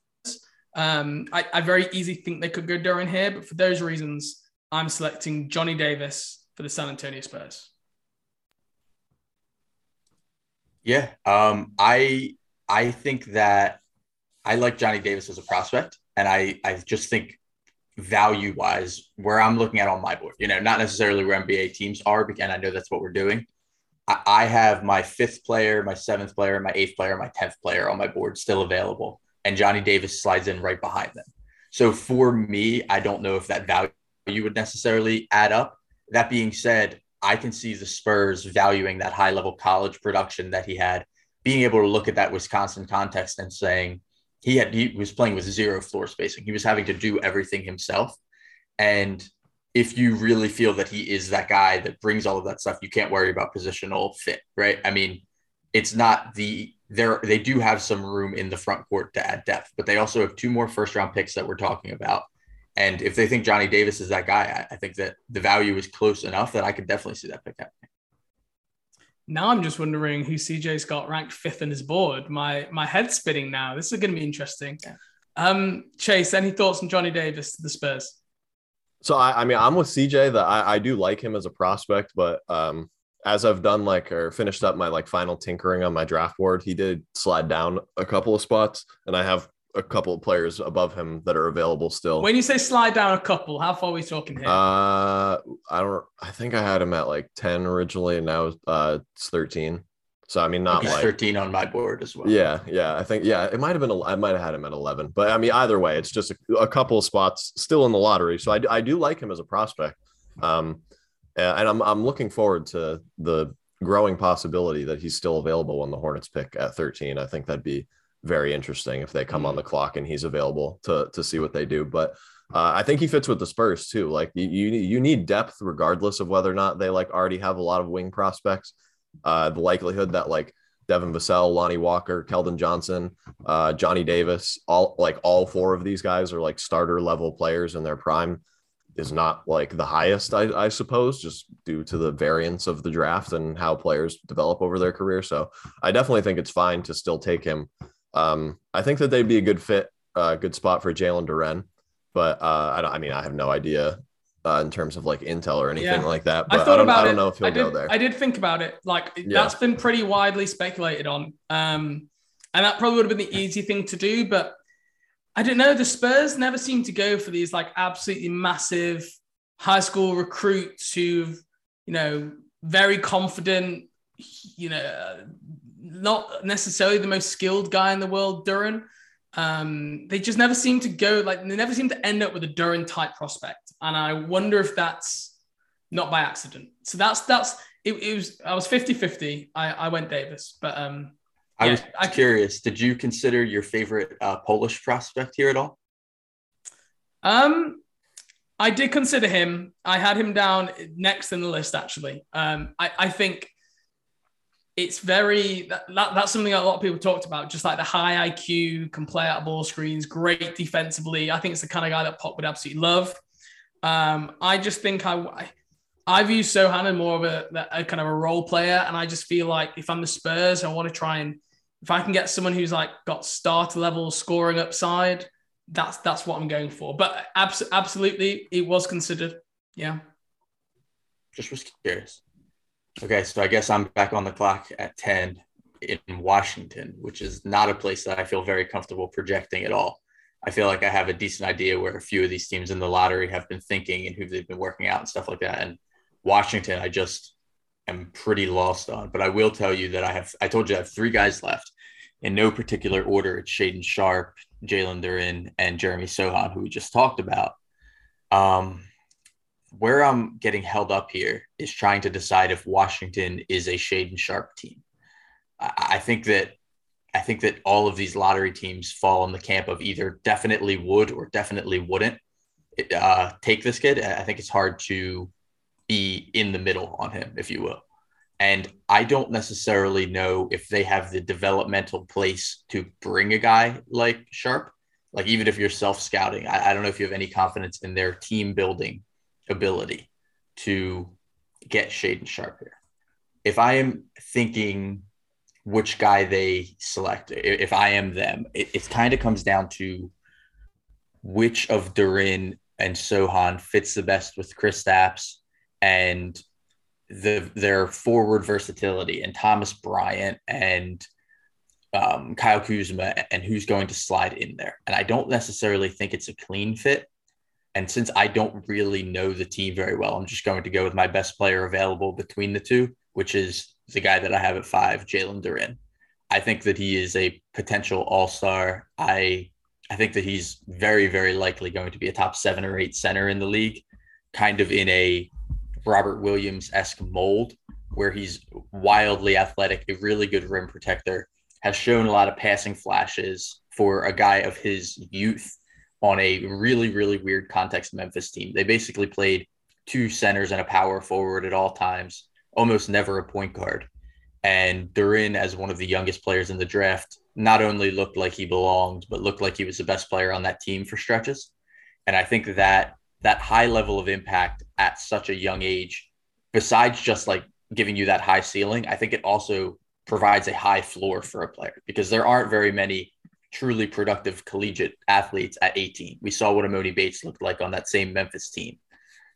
Um, I, I very easily think they could go Duren here, but for those reasons, I'm selecting Johnny Davis for the San Antonio Spurs. Yeah, um, I I think that I like Johnny Davis as a prospect, and I I just think value wise, where I'm looking at on my board, you know, not necessarily where NBA teams are, and I know that's what we're doing. I have my fifth player, my seventh player, my eighth player, my 10th player on my board still available. And Johnny Davis slides in right behind them. So for me, I don't know if that value would necessarily add up. That being said, I can see the Spurs valuing that high level college production that he had, being able to look at that Wisconsin context and saying he had he was playing with zero floor spacing. He was having to do everything himself. And if you really feel that he is that guy that brings all of that stuff, you can't worry about positional fit, right? I mean, it's not the there they do have some room in the front court to add depth, but they also have two more first round picks that we're talking about. And if they think Johnny Davis is that guy, I, I think that the value is close enough that I could definitely see that pick happening. Now I'm just wondering who CJ's got ranked fifth in his board. My my head's spinning now. This is going to be interesting. Yeah. Um, Chase, any thoughts on Johnny Davis to the Spurs? So I, I mean, I'm with CJ that I, I do like him as a prospect, but um, as I've done like or finished up my like final tinkering on my draft board, he did slide down a couple of spots, and I have a couple of players above him that are available still. When you say slide down a couple, how far are we talking here? Uh, I don't. I think I had him at like ten originally, and now uh, it's thirteen. So I mean, not okay. like thirteen on my board as well. Yeah, yeah. I think yeah, it might have been. I might have had him at eleven, but I mean, either way, it's just a, a couple of spots still in the lottery. So I, I do like him as a prospect, um, and I'm I'm looking forward to the growing possibility that he's still available when the Hornets pick at thirteen. I think that'd be very interesting if they come mm-hmm. on the clock and he's available to to see what they do. But uh, I think he fits with the Spurs too. Like you, you need depth regardless of whether or not they like already have a lot of wing prospects. Uh, the likelihood that like Devin Vassell, Lonnie Walker, Keldon Johnson, uh, Johnny Davis, all like all four of these guys are like starter level players in their prime is not like the highest, I, I, suppose, just due to the variance of the draft and how players develop over their career. So I definitely think it's fine to still take him um, I think that they'd be a good fit, a uh, good spot for Jalen Duren, but uh, I don't. I mean, I have no idea uh, in terms of like intel or anything yeah. like that. But I, thought I, about I don't it. know if he'll did, go there. I did think about it. Like yeah. that's been pretty widely speculated on, um, and that probably would have been the easy thing to do. But I don't know. The Spurs never seem to go for these like absolutely massive high school recruits who've you know very confident, you know, not necessarily the most skilled guy in the world, Duren. Um, they just never seem to go like they never seem to end up with a Duren type prospect, and I wonder if that's not by accident. So that's that's it, it was I was 50-50. I, I went Davis, but um I was I, curious. Did you consider your favorite uh, Polish prospect here at all? Um, I did consider him. I had him down next in the list. Actually, um, I, I think it's very that, that, that's something that a lot of people talked about just like the high iq can play out ball screens great defensively. I think it's the kind of guy that pop would absolutely love. Um, i just think i i view Sochan more of a, a, kind of a role player and i just feel like if i'm the spurs i want to try and if i can get someone who's like got starter level scoring upside that's that's what i'm going for. But abs- absolutely it was considered yeah. Just was curious Okay, so I guess I'm back on the clock at 10 in Washington, which is not a place that I feel very comfortable projecting at all. I feel like I have a decent idea where a few of these teams in the lottery have been thinking and who they've been working out and stuff like that. And Washington, I just am pretty lost on. But I will tell you that I have, I told you I have three guys left in no particular order. It's Shaedon Sharpe, Jalen Duren, and Jeremy Sochan, who we just talked about. Um, where I'm getting held up here is trying to decide if Washington is a Shaedon Sharpe team. I think that I think that all of these lottery teams fall in the camp of either definitely would or definitely wouldn't uh, take this kid. I think it's hard to be in the middle on him, if you will. And I don't necessarily know if they have the developmental place to bring a guy like Sharpe. Like even if you're self scouting, I, I don't know if you have any confidence in their team building ability to get Shaedon Sharpe here. If I am thinking which guy they select, if I am them, it, it kind of comes down to which of Duren and Sochan fits the best with Kristaps and the their forward versatility and Thomas Bryant and um, Kyle Kuzma and who's going to slide in there. And I don't necessarily think it's a clean fit and since I don't really know the team very well, I'm just going to go with my best player available between the two, which is the guy that I have at five, Jalen Duren. I think that he is a potential all star. I I think that he's very, very likely going to be a top seven or eight center in the league, kind of in a Robert Williams esque mold, where he's wildly athletic, a really good rim protector, has shown a lot of passing flashes for a guy of his youth on a really, really weird context Memphis team. They basically played two centers and a power forward at all times, almost never a point guard. And Duren, as one of the youngest players in the draft, not only looked like he belonged, but looked like he was the best player on that team for stretches. And I think that that high level of impact at such a young age, besides just like giving you that high ceiling, I think it also provides a high floor for a player because there aren't very many truly productive collegiate athletes at 18. We saw what Emoni Bates looked like on that same Memphis team.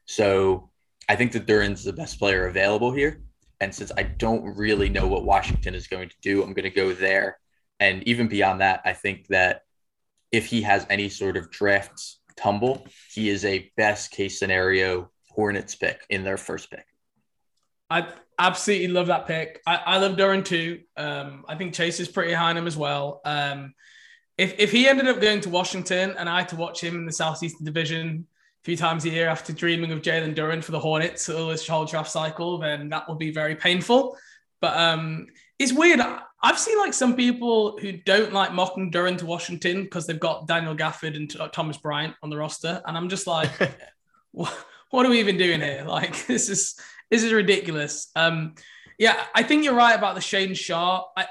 So I think that Duren's the best player available here. And since I don't really know what Washington is going to do, I'm going to go there. And even beyond that, I think that if he has any sort of draft tumble, he is a best case scenario Hornets pick in their first pick. I absolutely love that pick. I, I love Duren too. Um, I think Chase is pretty high on him as well. Um, if, if he ended up going to Washington and I had to watch him in the Southeastern Division a few times a year after dreaming of Jalen Duren for the Hornets all this whole draft cycle, then that would be very painful. But um, it's weird. I've seen like some people who don't like mocking Duren to Washington because they've got Daniel Gafford and Thomas Bryant on the roster, and I'm just like, what, what are we even doing here? Like this is this is ridiculous. Um, yeah, I think you're right about the Shane I,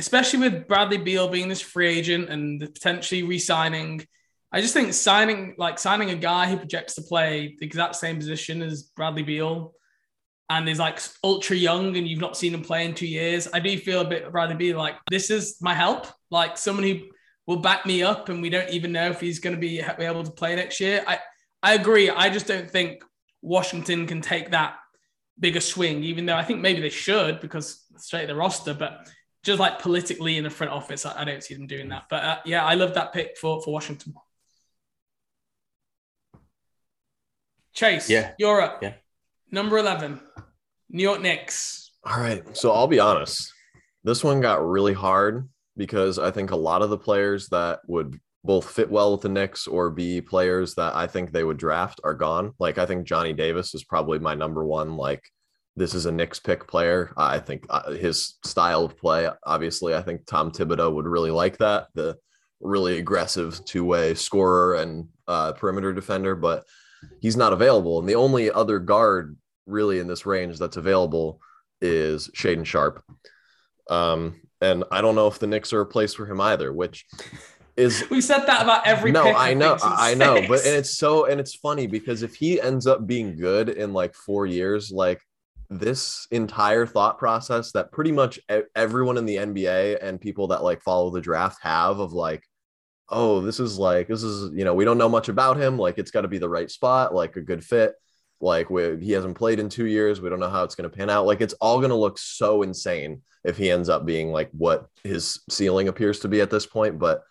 especially with Bradley Beal being this free agent and potentially re-signing. I just think signing like signing a guy who projects to play the exact same position as Bradley Beal and is like ultra young and you've not seen him play in two years. I do feel a bit Bradley Beal like this is my help, like someone who will back me up, and we don't even know if he's going to be able to play next year. I I agree. I just don't think Washington can take that bigger swing, even though I think maybe they should because straight the roster, but just like politically in the front office, I, I don't see them doing that. But uh, yeah, I love that pick for, for Washington. Chase, yeah, you're up. Yeah. Number 11, New York Knicks. All right. So I'll be honest. This one got really hard because I think a lot of the players that would both fit well with the Knicks or be players that I think they would draft are gone. Like I think Johnny Davis is probably my number one. Like this is a Knicks pick player. I think uh, his style of play, obviously, I think Tom Thibodeau would really like that. The really aggressive two way scorer and uh, perimeter defender, but he's not available. And the only other guard really in this range that's available is Shaedon Sharpe. Um, and I don't know if the Knicks are a place for him either, which is we said that about every no i know i know but and it's so and it's funny because if he ends up being good in like four years like this entire thought process that pretty much everyone in the nba and people that like follow the draft have of like oh this is like this is you know we don't know much about him like it's got to be the right spot like a good fit like we, he hasn't played in two years we don't know how it's going to pan out like it's all going to look so insane if he ends up being like what his ceiling appears to be at this point but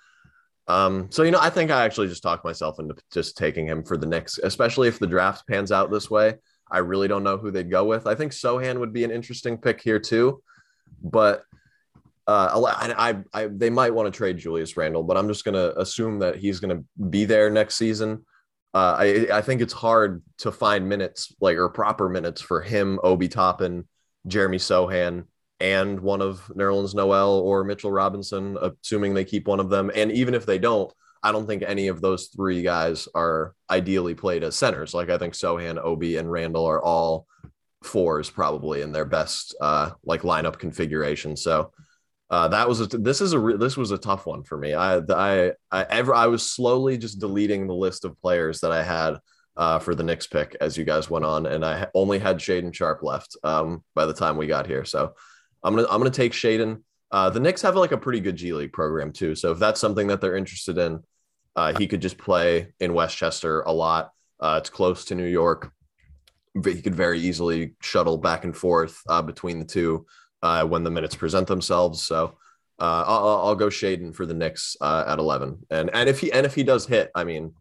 um, so you know, I think I actually just talked myself into just taking him for the Knicks, especially if the draft pans out this way. I really don't know who they'd go with. I think Sochan would be an interesting pick here too, but uh, I, I, I they might want to trade Julius Randle, but I'm just gonna assume that he's gonna be there next season. Uh, I, I think it's hard to find minutes like or proper minutes for him, Obi Toppin, Jeremy Sochan, and one of Nerlens Noel or Mitchell Robinson, assuming they keep one of them. And even if they don't, I don't think any of those three guys are ideally played as centers. Like I think Sochan, Obi, and Randle are all fours probably in their best uh, like lineup configuration. So uh, that was a, this is a this was a tough one for me. I I I ever I was slowly just deleting the list of players that I had uh, for the Knicks pick as you guys went on, and I only had Shaedon Sharpe left um, by the time we got here. So I'm gonna I'm gonna take Shaedon. Uh, the Knicks have like a pretty good G League program too, so if that's something that they're interested in, uh, he could just play in Westchester a lot. Uh, it's close to New York. He could very easily shuttle back and forth uh, between the two uh, when the minutes present themselves. So uh, I'll, I'll, go Shaedon for the Knicks at 11. And and if he and if he does hit, I mean,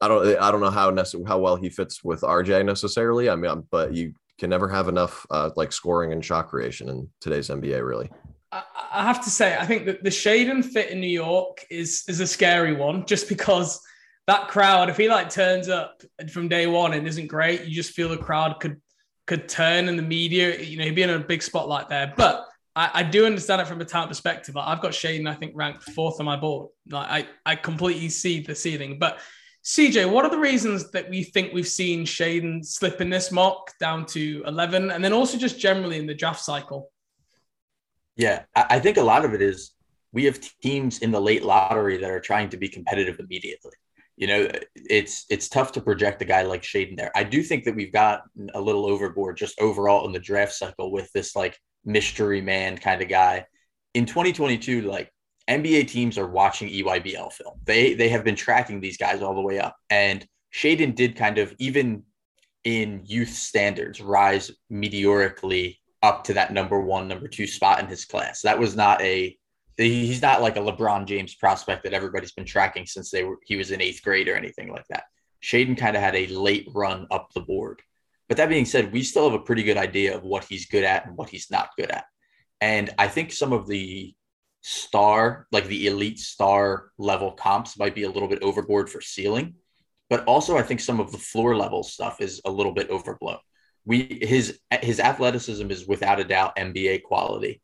I don't I don't know how nece- how well he fits with RJ necessarily. I mean, but you can never have enough uh, like scoring and shot creation in today's NBA, really. I have to say, I think that the Shaedon fit in New York is is a scary one, just because that crowd, if he like turns up from day one and isn't great, you just feel the crowd could could turn in the media. You know, he'd be in a big spotlight there. But I, I do understand it from a talent perspective. I've got Shaedon, I think, ranked fourth on my board. Like I, I completely see the ceiling, but CJ, what are the reasons that we think we've seen Shaedon slip in this mock down to 11 and then also just generally in the draft cycle? Yeah, I think a lot of it is we have teams in the late lottery that are trying to be competitive immediately. you know, it's it's tough to project a guy like Shaedon there. I do think that we've got a little overboard just overall in the draft cycle with this like mystery man kind of guy. In 2022, like NBA teams are watching EYBL film. They they have been tracking these guys all the way up. And Shaedon did kind of even in youth standards rise meteorically up to that number one, number two spot in his class. That was not a he's not like a LeBron James prospect that everybody's been tracking since they were he was in eighth grade or anything like that. Shaedon kind of had a late run up the board. But that being said, we still have a pretty good idea of what he's good at and what he's not good at. And I think some of the star, like the elite star level comps might be a little bit overboard for ceiling. But also I think some of the floor level stuff is a little bit overblown. We his his athleticism is without a doubt NBA quality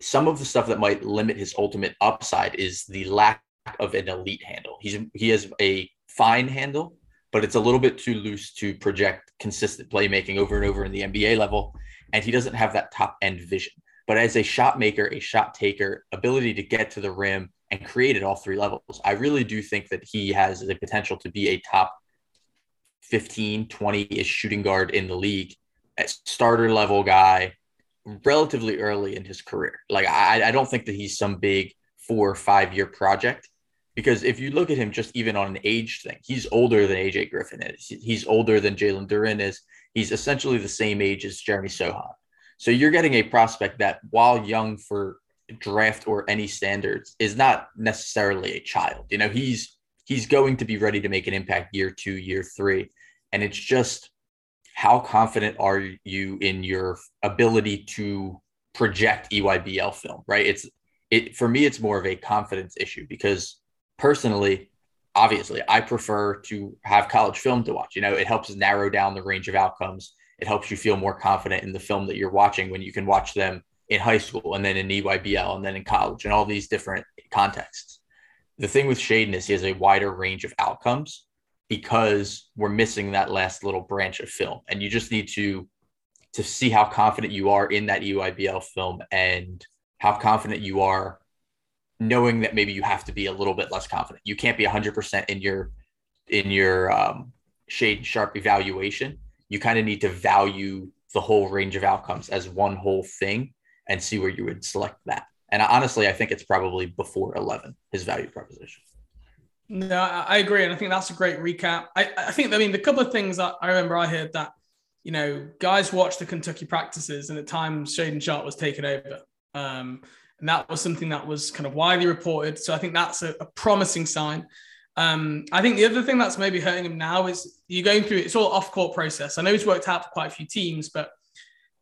some of the stuff that might limit his ultimate upside is the lack of an elite handle. He's he has a fine handle, but it's a little bit too loose to project consistent playmaking over and over in the NBA level, and he doesn't have that top end vision. But as a shot maker, a shot taker, ability to get to the rim and create at all three levels, I really do think that he has the potential to be a top 15, 20 ish shooting guard in the league, a starter level guy relatively early in his career. Like I, I don't think that he's some big four or five year project because if you look at him just even on an age thing, he's older than AJ Griffin is. He's older than Jalen Duren is. He's essentially the same age as Jeremy Sochan. So you're getting a prospect that, while young for draft or any standards, is not necessarily a child. You know, he's he's going to be ready to make an impact year two, year three, and it's just how confident are you in your ability to project EYBL film, right? It's it for me, it's more of a confidence issue because personally, obviously, I prefer to have college film to watch. You know, it helps narrow down the range of outcomes. It helps you feel more confident in the film that you're watching when you can watch them in high school and then in EYBL and then in college and all these different contexts. The thing with Shaedon is he has a wider range of outcomes because we're missing that last little branch of film. And you just need to to see how confident you are in that EYBL film and how confident you are knowing that maybe you have to be a little bit less confident. You can't be 100% in your in your um, Shaedon Sharpe evaluation. You kind of need to value the whole range of outcomes as one whole thing and see where you would select that. And honestly, I think it's probably before 11, his value proposition. No, I agree, and I think that's a great recap. I, I think I mean the couple of things I remember I heard that you know guys watched the Kentucky practices, and at times Shaedon Sharpe was taken over, um, and that was something that was kind of widely reported. So I think that's a, a promising sign. Um, I think the other thing that's maybe hurting him now is you're going through it's all off court process. I know he's worked out for quite a few teams, but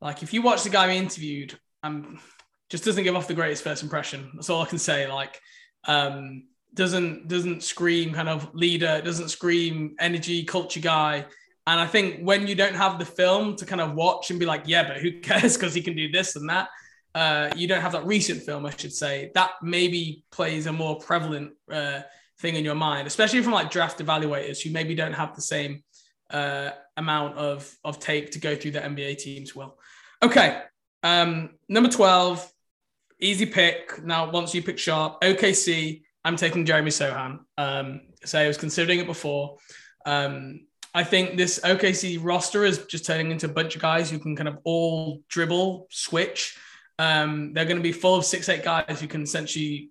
like if you watch the guy we interviewed, um, just doesn't give off the greatest first impression. That's all I can say. Like, um, doesn't doesn't scream kind of leader, doesn't scream energy culture guy. And I think when you don't have the film to kind of watch and be like, yeah, but who cares because he can do this and that, uh, you don't have that recent film, I should say. That maybe plays a more prevalent uh, thing in your mind, especially from like draft evaluators who maybe don't have the same uh, amount of of tape to go through the NBA teams. Well, okay, um, number twelve, easy pick. Now, once you pick Sharpe, OKC. I'm taking Jeremy Sochan. Um, so I was considering it before. Um, I think this OKC roster is just turning into a bunch of guys who can kind of all dribble, switch. Um, they're going to be full of six eight guys who can essentially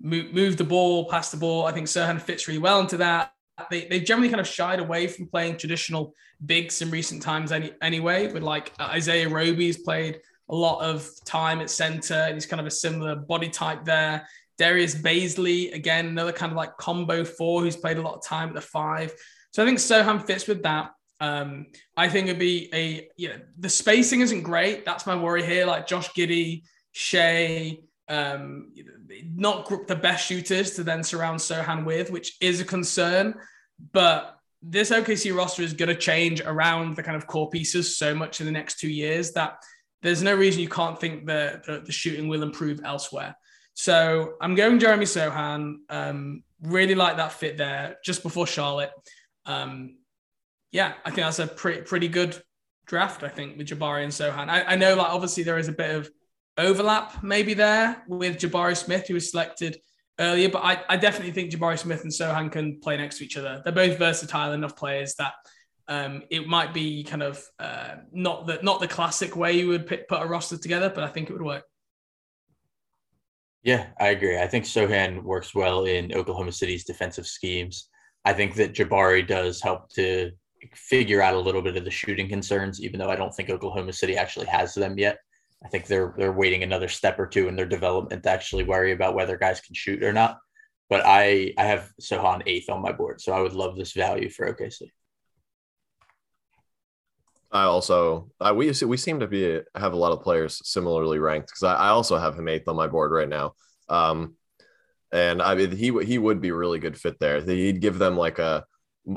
move, move the ball, pass the ball. I think Sochan fits really well into that. They, they've generally kind of shied away from playing traditional bigs in recent times any, anyway, with like Isaiah Roby's played a lot of time at center. He's kind of a similar body type there. Darius Bazley, again, another kind of like combo four who's played a lot of time at the five. So I think Sochan fits with that. Um, I think it'd be a, you know, the spacing isn't great. That's my worry here. Like Josh Giddey, Shai, um, not the best shooters to then surround Sochan with, which is a concern. But this OKC roster is going to change around the kind of core pieces so much in the next two years that there's no reason you can't think that the, the shooting will improve elsewhere. So I'm going Jeremy Sochan. Um, really like that fit there just before Charlotte. Um, yeah, I think that's a pretty pretty good draft. I think with Jabari and Sochan. I, I know like obviously there is a bit of overlap maybe there with Jabari Smith, who was selected earlier, but I, I definitely think Jabari Smith and Sochan can play next to each other. They're both versatile enough players that um, it might be kind of uh, not the not the classic way you would put a roster together, but I think it would work. Yeah, I agree. I think Sochan works well in Oklahoma City's defensive schemes. I think that Jabari does help to figure out a little bit of the shooting concerns, even though I don't think Oklahoma City actually has them yet. I think they're they're waiting another step or two in their development to actually worry about whether guys can shoot or not. But I I have Sochan eighth on my board, so I would love this value for OKC. I also uh, we we seem to be have a lot of players similarly ranked because I, I, also have him eighth on my board right now. Um, and I mean he he would be really good fit there. He'd give them like a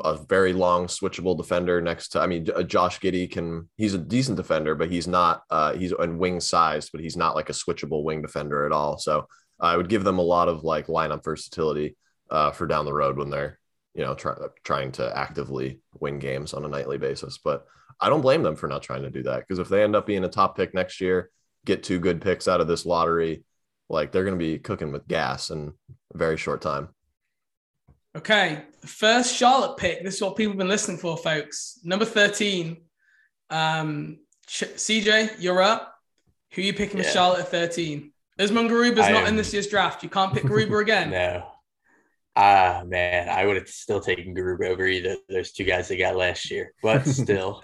a very long switchable defender next to. I mean, Josh Giddey can. He's a decent defender, but he's not. Uh, he's in wing sized, but he's not like a switchable wing defender at all. So I would give them a lot of like lineup versatility uh, for down the road when they're you know try, trying to actively win games on a nightly basis. But I don't blame them for not trying to do that because if they end up being a top pick next year, get two good picks out of this lottery, like they're going to be cooking with gas in a very short time. Okay, first Charlotte pick. This is what people have been listening for, folks. Number thirteen. Um, CJ, you're up. Who are you picking yeah. with Charlotte at thirteen? Usman Garuba's I not am... in this year's draft. You can't pick Garuba again. no. Ah, man, I would have still taken Garuba over either those two guys they got last year. But still,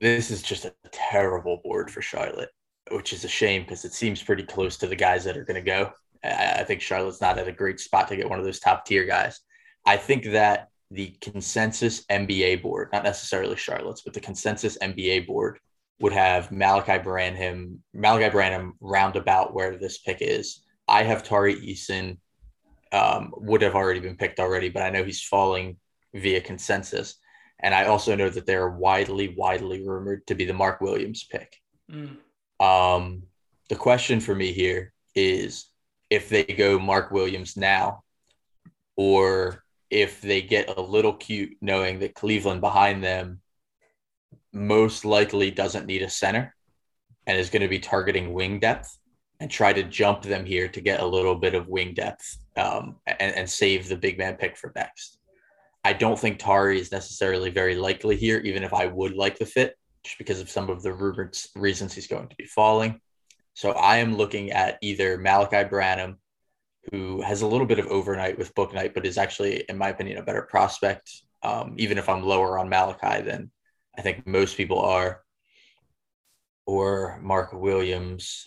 this is just a terrible board for Charlotte, which is a shame because it seems pretty close to the guys that are going to go. I, I think Charlotte's not at a great spot to get one of those top tier guys. I think that the consensus NBA board, not necessarily Charlotte's, but the consensus NBA board would have Malaki Branham, Malaki Branham roundabout where this pick is. I have Tari Eason, um, would have already been picked already, but I know he's falling via consensus. And I also know that they're widely, widely rumored to be the Mark Williams pick. Mm. Um, the question for me here is if they go Mark Williams now, or if they get a little cute knowing that Cleveland behind them most likely doesn't need a center and is going to be targeting wing depth and try to jump them here to get a little bit of wing depth um, and, and save the big man pick for next. I don't think Tari is necessarily very likely here, even if I would like the fit, just because of some of the rumored reasons he's going to be falling. So I am looking at either Malaki Branham, who has a little bit of overnight with Bouknight, but is actually, in my opinion, a better prospect. Um, even if I'm lower on Malaki than I think most people are, or Mark Williams.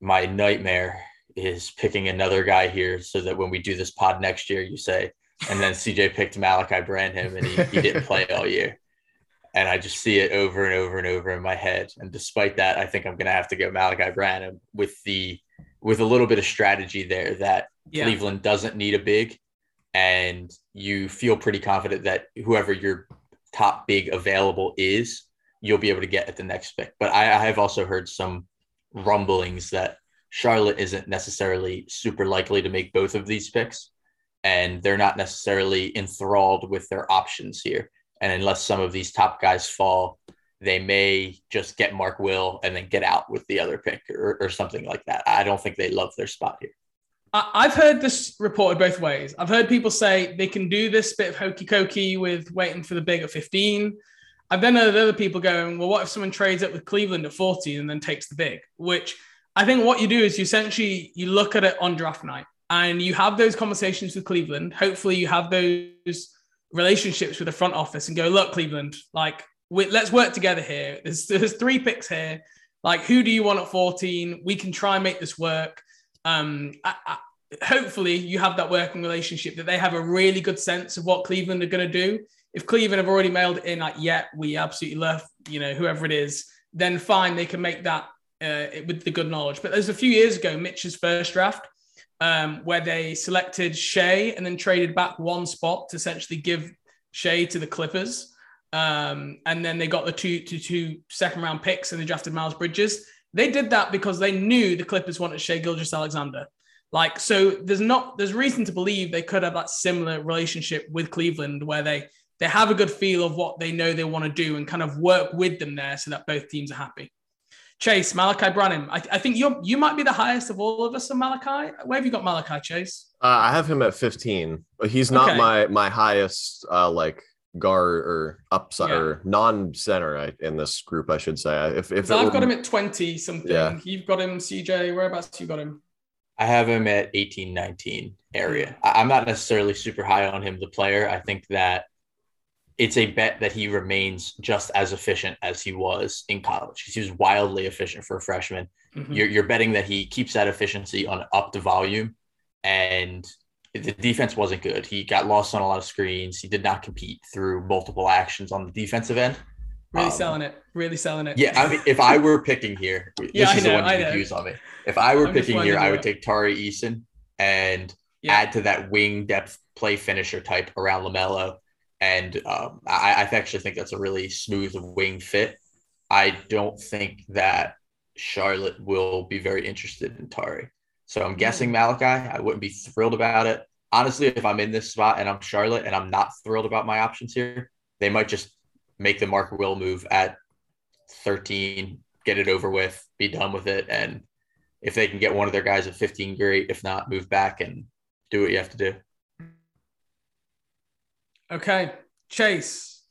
My nightmare is picking another guy here so that when we do this pod next year, you say, and then CJ picked Malaki Branham and he, he didn't play all year. And I just see it over and over and over in my head. And despite that, I think I'm going to have to go Malaki Branham with the with a little bit of strategy there that yeah. Cleveland doesn't need a big, and you feel pretty confident that whoever your top big available is, you'll be able to get at the next pick. But I, I have also heard some rumblings that Charlotte isn't necessarily super likely to make both of these picks and they're not necessarily enthralled with their options here. And unless some of these top guys fall, they may just get Mark Will and then get out with the other pick or, or something like that. I don't think they love their spot here. I've heard this reported both ways. I've heard people say they can do this bit of hokey cokey with waiting for the big at 15. I've then heard other people going, well, what if someone trades up with Cleveland at 14 and then takes the big? Which I think what you do is you essentially you look at it on draft night and you have those conversations with Cleveland. Hopefully, you have those relationships with the front office and go, look, Cleveland, like we, let's work together here. There's, there's three picks here. Like, who do you want at 14? We can try and make this work. Um, I, I, hopefully, you have that working relationship that they have a really good sense of what Cleveland are going to do. If Cleveland have already mailed it in, like, yeah, we absolutely love, you know, whoever it is, then fine, they can make that uh, with the good knowledge. But there's a few years ago, Mitch's first draft, um, where they selected Shai and then traded back one spot to essentially give Shai to the Clippers. Um, and then they got the two to two second round picks and they drafted Miles Bridges. They did that because they knew the Clippers wanted Shai Gilgeous-Alexander. Like, so there's not, there's reason to believe they could have that similar relationship with Cleveland where they, they have a good feel of what they know they want to do and kind of work with them there so that both teams are happy. Chase, Malaki Branham. I, I think you you might be the highest of all of us on Malaki. Where have you got Malaki, Chase? Uh, I have him at 15. He's not Okay. my my highest uh, like guard or upside Yeah. or non-center I- in this group, I should say. If if So I've were- got him at 20 something. Yeah. You've got him, CJ. Whereabouts you got him? I have him at 18, 19 area. I'm not necessarily super high on him, the player. I think that it's a bet that he remains just as efficient as he was in college. He was wildly efficient for a freshman. Mhm. You're, you're betting that he keeps that efficiency on up to volume, and the defense wasn't good. He got lost on a lot of screens. He did not compete through multiple actions on the defensive end. Really Um, selling it. Really selling it. Yeah, I mean, if I were picking here, Yeah, this I is the know, one I you could use on me. If I were I'm picking here, I would take Tari Eason and Yeah. add to that wing depth play finisher type around Lamelo. And um, I, I actually think that's a really smooth wing fit. I don't think that Charlotte will be very interested in Tari. So I'm guessing Malaki. I wouldn't be thrilled about it. Honestly, if I'm in this spot and I'm Charlotte and I'm not thrilled about my options here, they might just make the Mark Will move at 13, get it over with, be done with it. And if they can get one of their guys at 15, great. If not, move back and do what you have to do. Okay. Chase,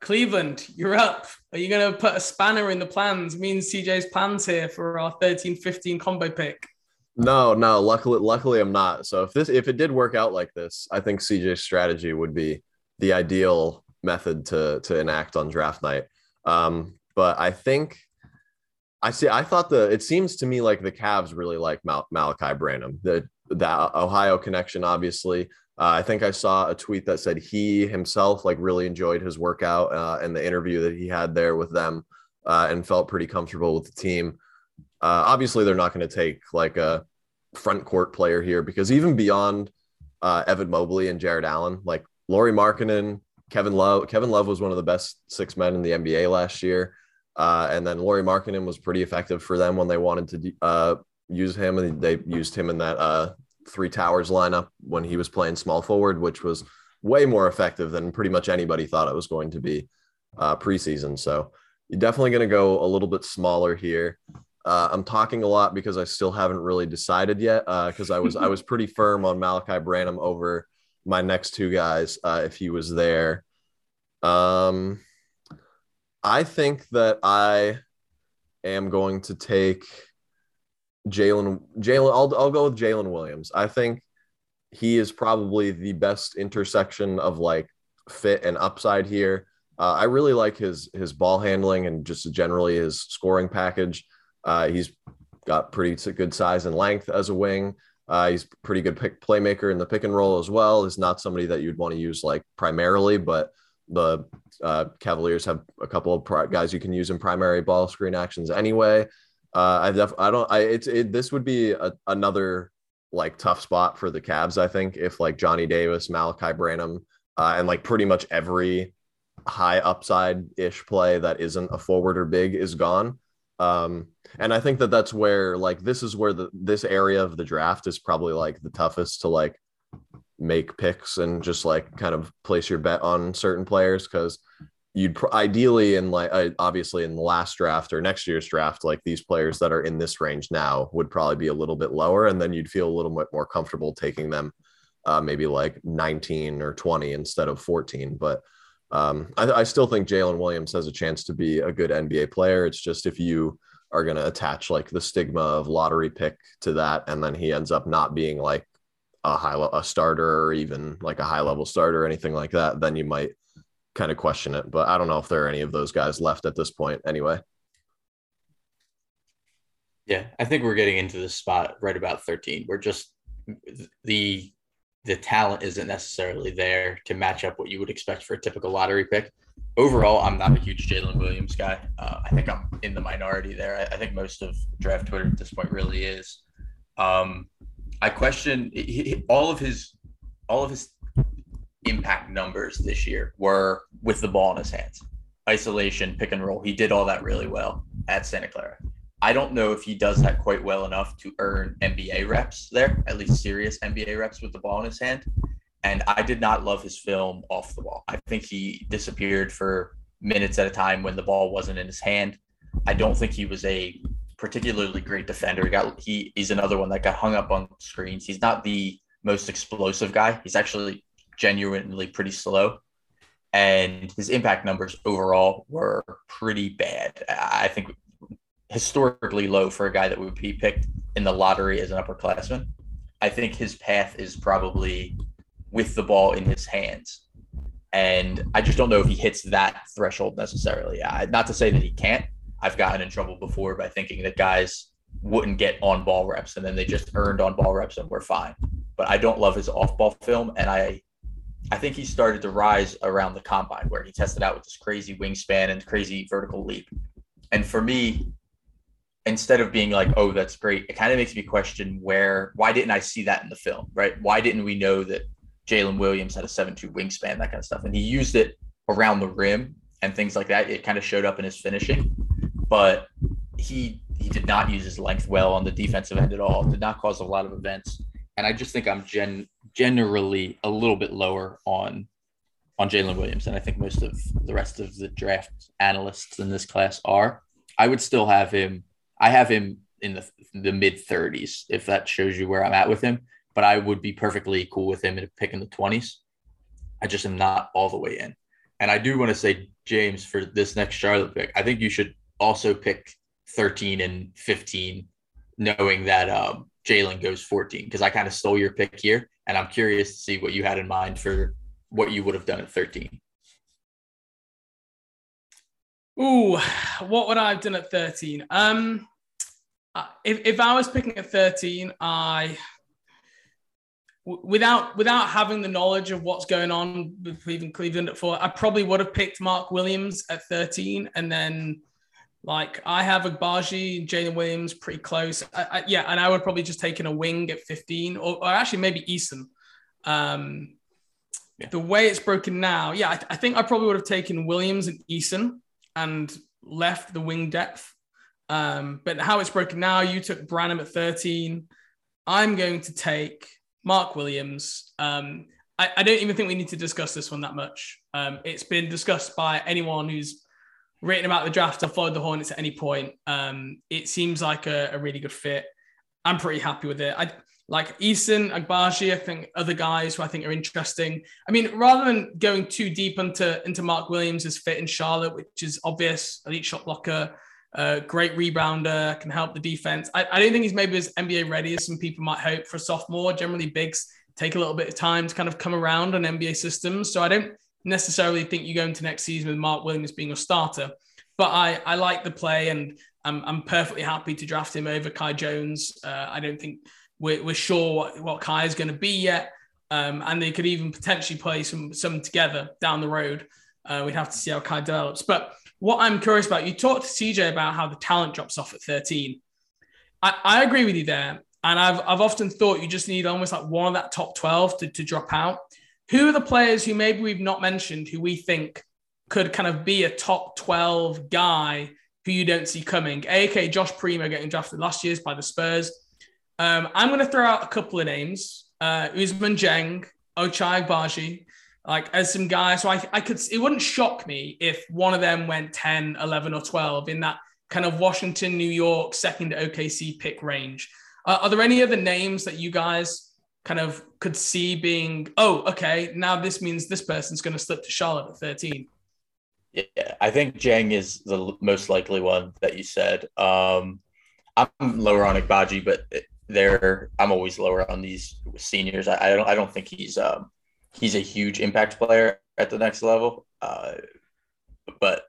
Cleveland, you're up. Are you going to put a spanner in the plans? Me and CJ's plans here for our 13 15 combo pick. No, no. Luckily, luckily, I'm not. So if this, if it did work out like this, I think CJ's strategy would be the ideal method to to enact on draft night. Um, but I think I see. I thought the. It seems to me like the Cavs really like Mal- Malaki Branham. The the Ohio connection, obviously. Uh, I think I saw a tweet that said he himself like really enjoyed his workout uh, and the interview that he had there with them, uh, and felt pretty comfortable with the team. Uh, obviously, they're not going to take like a front court player here because even beyond uh, Evan Mobley and Jarrett Allen, like Lauri Markkanen, Kevin Love, Kevin Love was one of the best six men in the NBA last year. Uh, and then Lauri Markkanen was pretty effective for them when they wanted to use him, and they used him in that three towers lineup when he was playing small forward, which was way more effective than pretty much anybody thought it was going to be uh, preseason. So you're definitely going to go a little bit smaller here. Uh, I'm talking a lot because I still haven't really decided yet. Because I was I was pretty firm on Malaki Branham over my next two guys uh, if he was there. Um, I think that I am going to take Jalen. Jalen, I'll I'll go with Jalen Williams. I think he is probably the best intersection of like fit and upside here. Uh, I really like his his ball handling and just generally his scoring package. Uh, he's got pretty good size and length as a wing. Uh, he's pretty good pick playmaker in the pick and roll as well. Is not somebody that you'd want to use like primarily, but the uh, Cavaliers have a couple of guys you can use in primary ball screen actions anyway. Uh, I def- I don't I it's it, this would be a, another like tough spot for the Cavs. I think if like Johnny Davis, Malaki Branham, uh, and like pretty much every high upside ish play that isn't a forward or big is gone. Um, and I think that that's where like this is where the this area of the draft is probably like the toughest to like make picks and just like kind of place your bet on certain players because you'd pr- ideally in like uh, obviously in the last draft or next year's draft like these players that are in this range now would probably be a little bit lower and then you'd feel a little bit more comfortable taking them uh, maybe like 19 or 20 instead of 14 but um, I, I still think Jalen Williams has a chance to be a good NBA player. It's just if you are going to attach like the stigma of lottery pick to that, and then he ends up not being like a high le- a starter or even like a high level starter or anything like that, then you might kind of question it. But I don't know if there are any of those guys left at this point. Anyway, Yeah, I think we're getting into this spot right about 13. We're just the the talent isn't necessarily there to match up what you would expect for a typical lottery pick. Overall, I'm not a huge Jalen Williams guy. Uh, I think I'm in the minority there. I, I think most of draft Twitter at this point really is. Um, I question he, he- all of his all of his impact numbers this year were with the ball in his hands, isolation, pick and roll. He did all that really well at Santa Clara. I don't know if he does that quite well enough to earn NBA reps there, at least serious NBA reps with the ball in his hand. And I did not love his film off the ball. I think he disappeared for minutes at a time when the ball wasn't in his hand. I don't think he was a particularly great defender. He got he he's another one that got hung up on screens. He's not the most explosive guy. He's actually genuinely pretty slow. And his impact numbers overall were pretty bad. I think historically low for a guy that would be picked in the lottery as an upperclassman. I think his path is probably with the ball in his hands. And I just don't know if he hits that threshold necessarily. not to say that he can't. I've gotten in trouble before by thinking that guys wouldn't get on ball reps and then they just earned on ball reps and we're fine. But I don't love his off ball film. And I I think he started to rise around the combine where he tested out with this crazy wingspan and crazy vertical leap. And for me, instead of being like, oh, that's great, it kind of makes me question where, why didn't I see that in the film, right? Why didn't we know that Jalen Williams had a 7 2 wingspan, that kind of stuff? And he used it around the rim and things like that. It kind of showed up in his finishing, but he he did not use his length well on the defensive end at all. Did not cause a lot of events, and I just think I'm gen generally a little bit lower on on Jalen Williams, and I think most of the rest of the draft analysts in this class are. I would still have him I have him in the the mid 30s if that shows you where I'm at with him. But I would be perfectly cool with him in picking the 20s. I just am not all the way in. And I do want to say, James, for this next Charlotte pick, I think you should also pick 13 and 15, knowing that um, Jalen goes 14, because I kind of stole your pick here. And I'm curious to see what you had in mind for what you would have done at 13. Ooh, what would I have done at 13? Um, uh, if, if I was picking at 13, I without without having the knowledge of what's going on with Cleveland, Cleveland at four, I probably would have picked Mark Williams at 13, and then like I have Agbaji, Jalen Williams pretty close. I, I, yeah, and I would probably just taken a wing at 15, or, or actually maybe Eason. Um, yeah. The way it's broken now, yeah, I, I think I probably would have taken Williams and Eason and left the wing depth um, but how it's broken now, you took Branham at 13. I'm going to take Mark Williams. Um, I, I, don't even think we need to discuss this one that much. Um, it's been discussed by anyone who's written about the draft or followed the Hornets at any point. Um, it seems like a, a, really good fit. I'm pretty happy with it. I like Eason, Agbaji, I think other guys who I think are interesting. I mean, rather than going too deep into, into Mark Williams' fit in Charlotte, which is obvious, elite shot blocker, uh, great rebounder, can help the defense. I, I don't think he's maybe as NBA ready as some people might hope for a sophomore. Generally, bigs take a little bit of time to kind of come around on NBA systems. So I don't necessarily think you go into next season with Mark Williams being a starter. But I, I like the play and I'm, I'm perfectly happy to draft him over Kai Jones. Uh, I don't think we're, we're sure what, what Kai is going to be yet. Um, and they could even potentially play some some together down the road. Uh, we'd have to see how Kai develops. But what I'm curious about, you talked to CJ about how the talent drops off at 13. I, I agree with you there. And I've, I've often thought you just need almost like one of that top 12 to, to drop out. Who are the players who maybe we've not mentioned who we think could kind of be a top 12 guy who you don't see coming? AK Josh Primo getting drafted last year's by the Spurs. Um, I'm going to throw out a couple of names uh, Ousmane Dieng, Ochai Agbaji like as some guys. So I, I could, it wouldn't shock me if one of them went 10, 11, or 12 in that kind of Washington, New York, second OKC pick range. Uh, are there any other names that you guys kind of could see being, oh, okay, now this means this person's going to slip to Charlotte at 13? Yeah, I think Dieng is the most likely one that you said. Um, I'm lower on Agbaji, but there I'm always lower on these seniors. I, I don't I don't think he's um, he's a huge impact player at the next level. Uh, but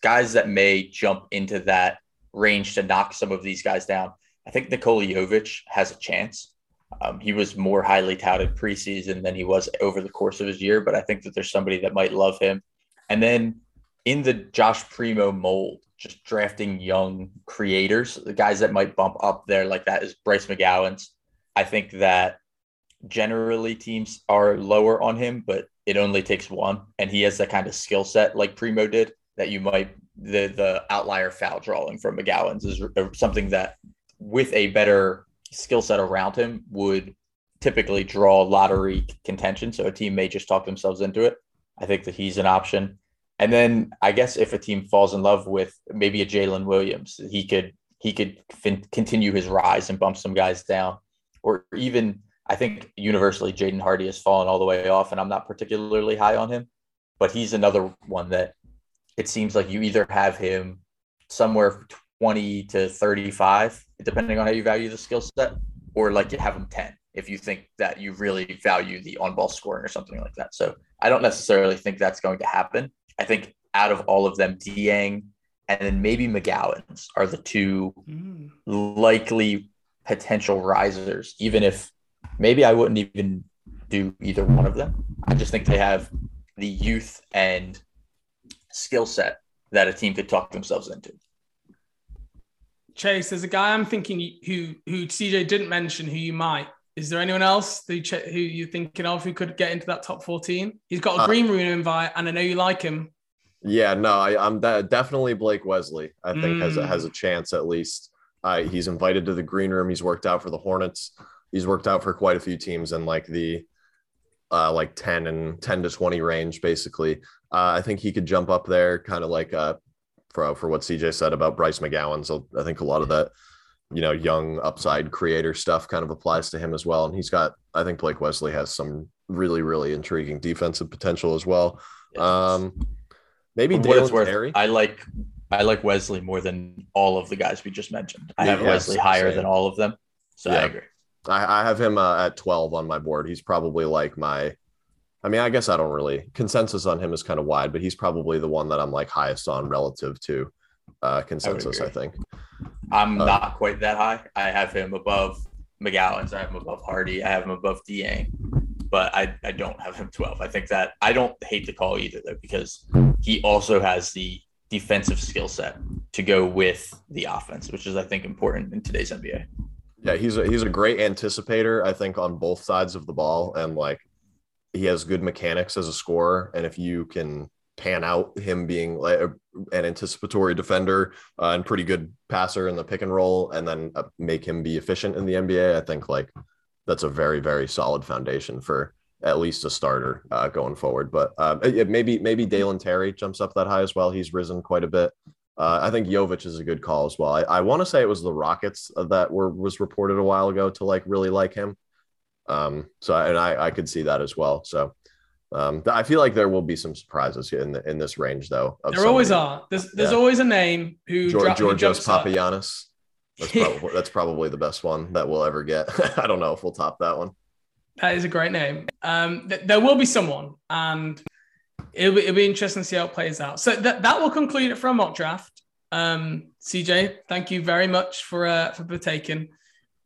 guys that may jump into that range to knock some of these guys down, I think Nikola Jovic has a chance. Um, he was more highly touted preseason than he was over the course of his year, but I think that there's somebody that might love him. And then in the Josh Primo mold, just drafting young creators, the guys that might bump up there like that is Bryce McGowens. I think that generally teams are lower on him, but it only takes one, and he has that kind of skill set like Primo did that you might the the outlier foul drawing from McGowens is something that with a better skill set around him would typically draw lottery contention. So a team may just talk themselves into it. I think that he's an option. And then I guess if a team falls in love with maybe a Jalen Williams, he could he could fin- continue his rise and bump some guys down, or even I think universally Jaden Hardy has fallen all the way off, and I'm not particularly high on him, but he's another one that it seems like you either have him somewhere 20 to 35, depending on how you value the skill set, or like you have them 10 if you think that you really value the on ball scoring or something like that. So I don't necessarily think that's going to happen. I think out of all of them, Dieng and then maybe McGowens are the two mm. likely potential risers, even if maybe I wouldn't even do either one of them. I just think they have the youth and skill set that a team could talk themselves into. Chase, there's a guy I'm thinking who who CJ didn't mention who you might. Is there anyone else who, who you're thinking of who could get into that top 14? He's got a uh, green room invite, and I know you like him. Yeah, no, I, am definitely Blake Wesley. I think mm. has a, has a chance at least. Uh, he's invited to the green room. He's worked out for the Hornets. He's worked out for quite a few teams in like the uh, like 10 and 10 to 20 range, basically. Uh, I think he could jump up there, kind of like uh, for for what CJ said about Bryce McGowan. So I think a lot of that, you know, young upside creator stuff kind of applies to him as well. And he's got, I think Blake Wesley has some really really intriguing defensive potential as well. Um, Maybe Dalen Terry. I like I like Wesley more than all of the guys we just mentioned. I have yes, Wesley higher same. than all of them, so yeah. I agree. I, I have him uh, at twelve on my board. He's probably like my. I mean, I guess I don't really consensus on him is kind of wide, but he's probably the one that I'm like highest on relative to uh, consensus. I, I think. I'm uh, not quite that high. I have him above McGowens. I have him above Hardy. I have him above Dieng but I, I don't have him 12. I think that I don't hate the call either, though, because he also has the defensive skill set to go with the offense, which is, I think, important in today's NBA. Yeah, he's a, he's a great anticipator, I think, on both sides of the ball. And like he has good mechanics as a scorer. And if you can pan out him being like an anticipatory defender uh, and pretty good passer in the pick and roll, and then uh, make him be efficient in the NBA, I think like that's a very very solid foundation for at least a starter uh, going forward. But uh, maybe maybe Dalen Terry jumps up that high as well. He's risen quite a bit. Uh, I think Jovic is a good call as well. I, I want to say it was the Rockets that were was reported a while ago to like really like him. Um, so and I I could see that as well. So um, I feel like there will be some surprises in the, in this range though. There always are. There's there's yeah. always a name who George, Georgios Papagiannis. That's probably that's probably the best one that we'll ever get. I don't know if we'll top that one. That is a great name. Um, th- there will be someone, and it'll be, it'll be interesting to see how it plays out. So that that will conclude it for a mock draft. Um, CJ, thank you very much for uh, for partaking.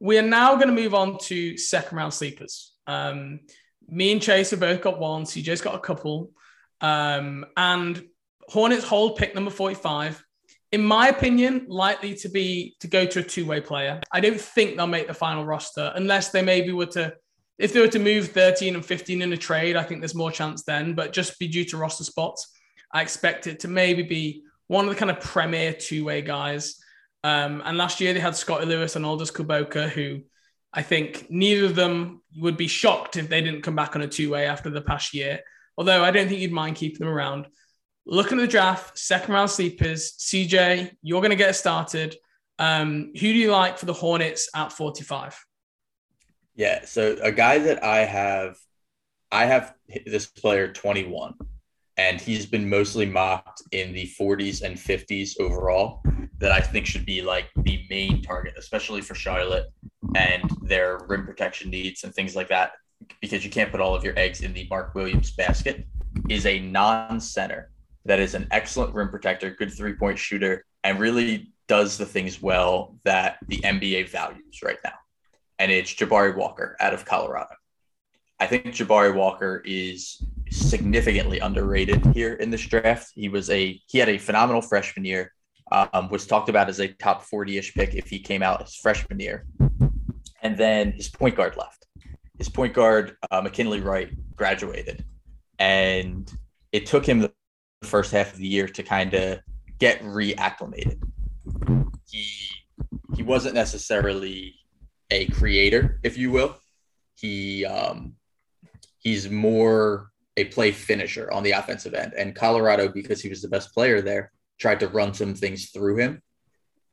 We are now going to move on to second round sleepers. Um, me and Chase have both got one. CJ's got a couple, um, and Hornets hold pick number forty five in my opinion, likely to be to go to a two-way player. I don't think they'll make the final roster unless they maybe were to if they were to move 13 and 15 in a trade, I think there's more chance then. But just be due to roster spots, I expect it to maybe be one of the kind of premier two-way guys. Um, and last year they had Scottie Lewis and Arnoldas Kulboka, who I think neither of them would be shocked if they didn't come back on a two-way after the past year. Although I don't think you'd mind keeping them around looking at the draft, second round sleepers. CJ, you're going to get started. Um, who do you like for the Hornets at 45? Yeah, so a guy that I have, I have this player 21, and he's been mostly mocked in the 40s and 50s overall. That I think should be like the main target, especially for Charlotte and their rim protection needs and things like that, because you can't put all of your eggs in the Mark Williams basket. Is a non center that is an excellent rim protector, good three point shooter, and really does the things well that the NBA values right now. And it's Jabari Walker out of Colorado. I think Jabari Walker is significantly underrated here in this draft. He was a he had a phenomenal freshman year. Um, was talked about as a top 40-ish pick if he came out his freshman year. And then his point guard left. His point guard, uh, McKinley Wright, graduated. And it took him the first half of the year to kind of get reacclimated. He he wasn't necessarily a creator, if you will. He um, he's more a play finisher on the offensive end. And Colorado, because he was the best player there, tried to run some things through him,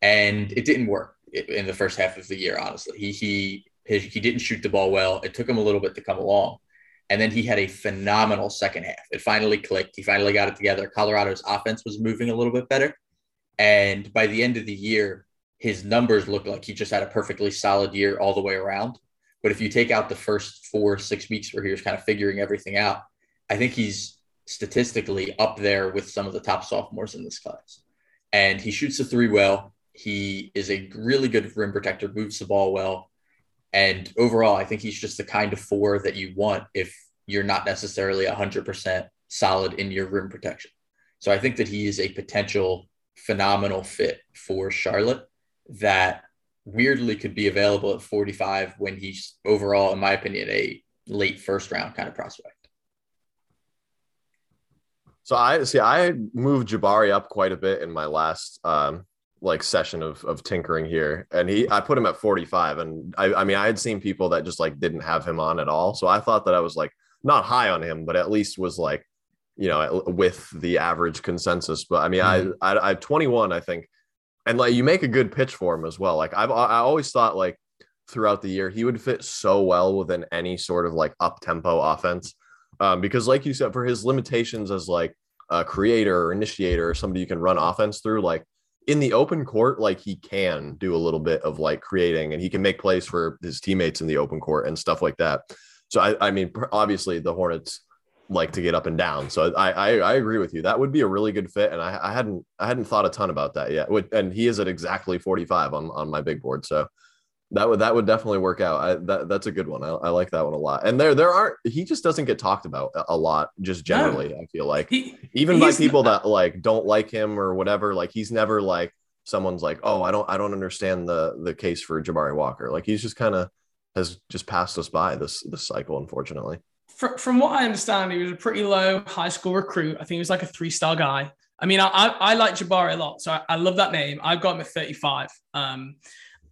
and it didn't work in the first half of the year. Honestly, he he his, he didn't shoot the ball well. It took him a little bit to come along, and then he had a phenomenal second half. It finally clicked. He finally got it together. Colorado's offense was moving a little bit better, and by the end of the year, his numbers looked like he just had a perfectly solid year all the way around. But if you take out the first four, six weeks where he was kind of figuring everything out, I think he's statistically up there with some of the top sophomores in this class. And he shoots the three well. He is a really good rim protector, moves the ball well. And overall, I think he's just the kind of four that you want if you're not necessarily 100% solid in your rim protection. So I think that he is a potential phenomenal fit for Charlotte that weirdly could be available at 45 when he's overall, in my opinion, a late first round kind of prospect. So I see I moved Jabari up quite a bit in my last um like session of of tinkering here. And he I put him at 45. And I, I mean I had seen people that just like didn't have him on at all. So I thought that I was like not high on him, but at least was like, you know, with the average consensus. But I mean, mm-hmm. I, I I 21, I think, and like you make a good pitch for him as well. Like I've I always thought like throughout the year he would fit so well within any sort of like up tempo offense um, because like you said, for his limitations as like a creator or initiator or somebody you can run offense through, like in the open court, like he can do a little bit of like creating and he can make plays for his teammates in the open court and stuff like that. So I, I mean, obviously the Hornets like to get up and down. So I, I, I agree with you. That would be a really good fit. And I, I hadn't I hadn't thought a ton about that yet. And he is at exactly 45 on, on my big board. So that would that would definitely work out. I, that that's a good one. I, I, like that one a lot. And there there aren't he just doesn't get talked about a lot just generally. No. I feel like he, even by people not, that like don't like him or whatever. Like he's never like someone's like oh I don't I don't understand the the case for Jabari Walker. Like he's just kind of has just passed us by this this cycle unfortunately. From, from what I understand, he was a pretty low high school recruit. I think he was like a three star guy. I mean, I, I, I like Jabari a lot, so I, I, love that name. I've got him at 35. Um,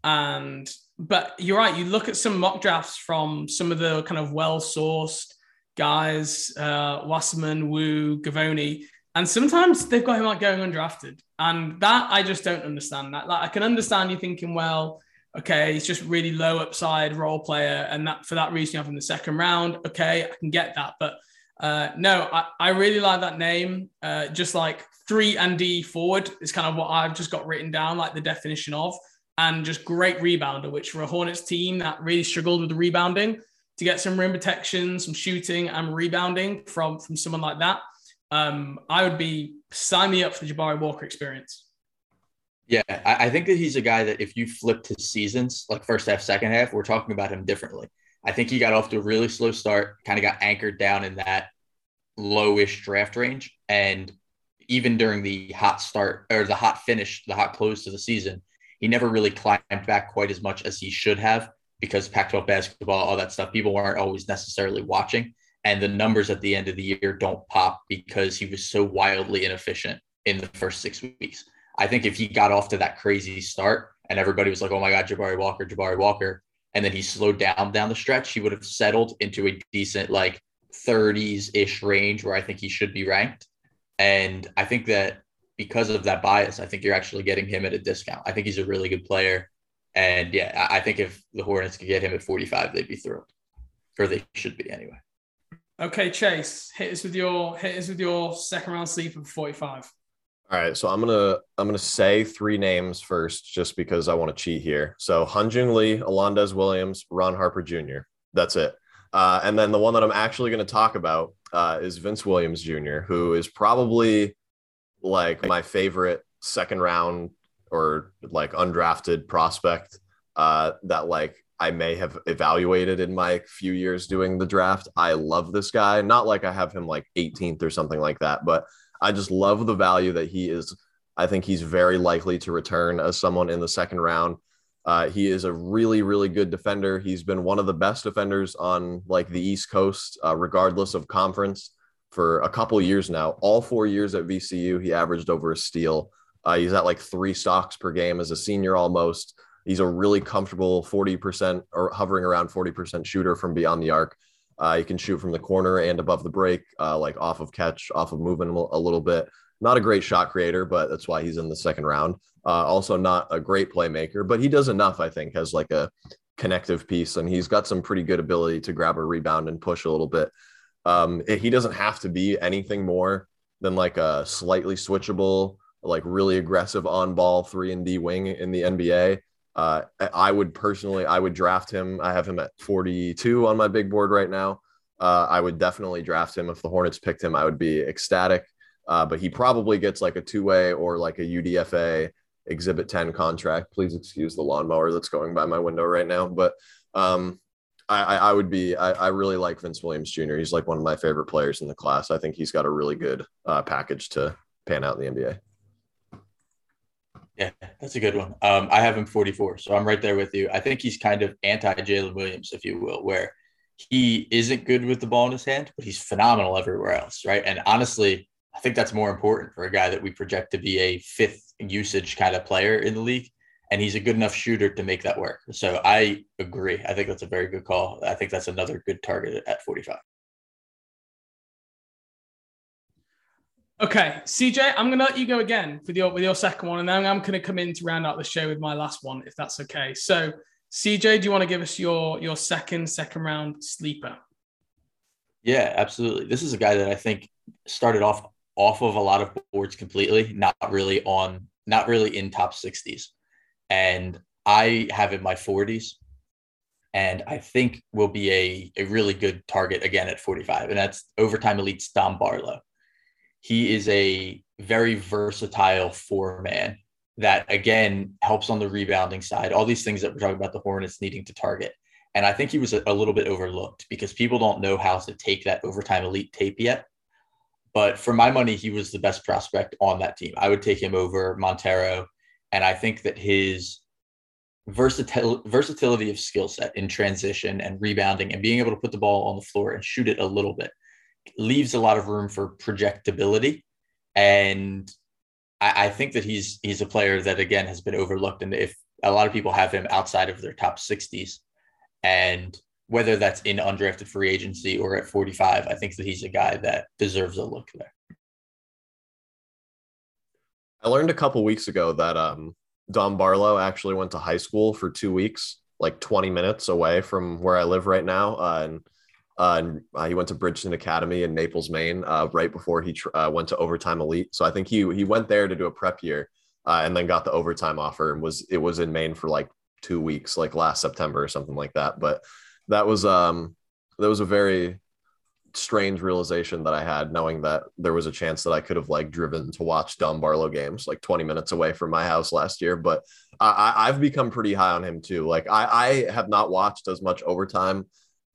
and but you're right. You look at some mock drafts from some of the kind of well sourced guys, uh, Wasserman, Woo, Givony, and sometimes they've got him like going undrafted, and that I just don't understand. That like I can understand you thinking, well, okay, he's just really low upside role player, and that for that reason you have him in the second round. Okay, I can get that, but uh, no, I, I really like that name. Uh, just like three and D forward is kind of what I've just got written down, like the definition of and just great rebounder, which for a Hornets team that really struggled with the rebounding, to get some rim protection, some shooting and rebounding from from someone like that, um, I would be sign me up for the Jabari Walker experience. Yeah, I, I think that he's a guy that if you flipped his seasons, like first half, second half, we're talking about him differently. I think he got off to a really slow start, kind of got anchored down in that lowish draft range. And even during the hot start or the hot finish, the hot close to the season, he never really climbed back quite as much as he should have because Pac 12 basketball, all that stuff, people weren't always necessarily watching. And the numbers at the end of the year don't pop because he was so wildly inefficient in the first six weeks. I think if he got off to that crazy start and everybody was like, oh my God, Jabari Walker, Jabari Walker, and then he slowed down down the stretch, he would have settled into a decent, like 30s ish range where I think he should be ranked. And I think that because of that bias, I think you're actually getting him at a discount. I think he's a really good player. And yeah, I think if the Hornets could get him at 45, they'd be thrilled. Or they should be anyway. Okay, Chase, hit us with your hit us with your second round sleeper for 45. All right, so I'm gonna I'm gonna say three names first, just because I want to cheat here. So Hyunjung Lee, Alondes Williams, Ron Harper Jr. That's it. Uh, and then the one that I'm actually going to talk about uh, is Vince Williams Jr., who is probably like my favorite second round or like undrafted prospect uh, that like I may have evaluated in my few years doing the draft. I love this guy. Not like I have him like 18th or something like that, but I just love the value that he is. I think he's very likely to return as someone in the second round. Uh, he is a really, really good defender. He's been one of the best defenders on like the East Coast, uh, regardless of conference for a couple years now. All four years at VCU, he averaged over a steal. Uh, he's at like three stocks per game as a senior almost. He's a really comfortable 40% or hovering around 40% shooter from beyond the arc. Uh, he can shoot from the corner and above the break, uh, like off of catch, off of moving a little bit. Not a great shot creator, but that's why he's in the second round. Uh, also, not a great playmaker, but he does enough, I think, as like a connective piece, and he's got some pretty good ability to grab a rebound and push a little bit. Um, he doesn't have to be anything more than like a slightly switchable, like really aggressive on ball three and D wing in the NBA. Uh, I would personally, I would draft him. I have him at 42 on my big board right now. Uh, I would definitely draft him if the Hornets picked him. I would be ecstatic. Uh, but he probably gets like a two way or like a UDFA Exhibit 10 contract. Please excuse the lawnmower that's going by my window right now. But um, I, I, would be, I, I, really like Vince Williams Jr. He's like one of my favorite players in the class. I think he's got a really good uh, package to pan out in the NBA. Yeah, that's a good one. Um, I have him 44, so I'm right there with you. I think he's kind of anti Jalen Williams, if you will, where he isn't good with the ball in his hand, but he's phenomenal everywhere else, right? And honestly, I think that's more important for a guy that we project to be a fifth usage kind of player in the league. And he's a good enough shooter to make that work. So I agree. I think that's a very good call. I think that's another good target at 45. Okay, CJ, I'm gonna let you go again with your with your second one, and then I'm gonna come in to round out the show with my last one, if that's okay. So, CJ, do you want to give us your your second second round sleeper? Yeah, absolutely. This is a guy that I think started off off of a lot of boards completely, not really on, not really in top 60s. And I have in my 40s, and I think will be a, a really good target again at 45. And that's overtime elites Dom Barlow. He is a very versatile four man that again helps on the rebounding side. All these things that we're talking about the Hornets needing to target. And I think he was a, a little bit overlooked because people don't know how to take that overtime elite tape yet. But for my money, he was the best prospect on that team. I would take him over Montero. And I think that his versatil- versatility of skill set in transition and rebounding and being able to put the ball on the floor and shoot it a little bit leaves a lot of room for projectability. And I, I think that he's he's a player that again has been overlooked. And if a lot of people have him outside of their top 60s and whether that's in undrafted free agency or at 45, I think that he's a guy that deserves a look there. I learned a couple weeks ago that um, Dom Barlow actually went to high school for two weeks, like 20 minutes away from where I live right now. Uh, and uh, and uh, he went to Bridgton Academy in Naples, Maine, uh, right before he tr- uh, went to Overtime Elite. So I think he he went there to do a prep year, uh, and then got the overtime offer and was it was in Maine for like two weeks, like last September or something like that. But that was um that was a very strange realization that I had knowing that there was a chance that I could have like driven to watch Dom Barlow games like 20 minutes away from my house last year. But I, have become pretty high on him too. Like I, I have not watched as much overtime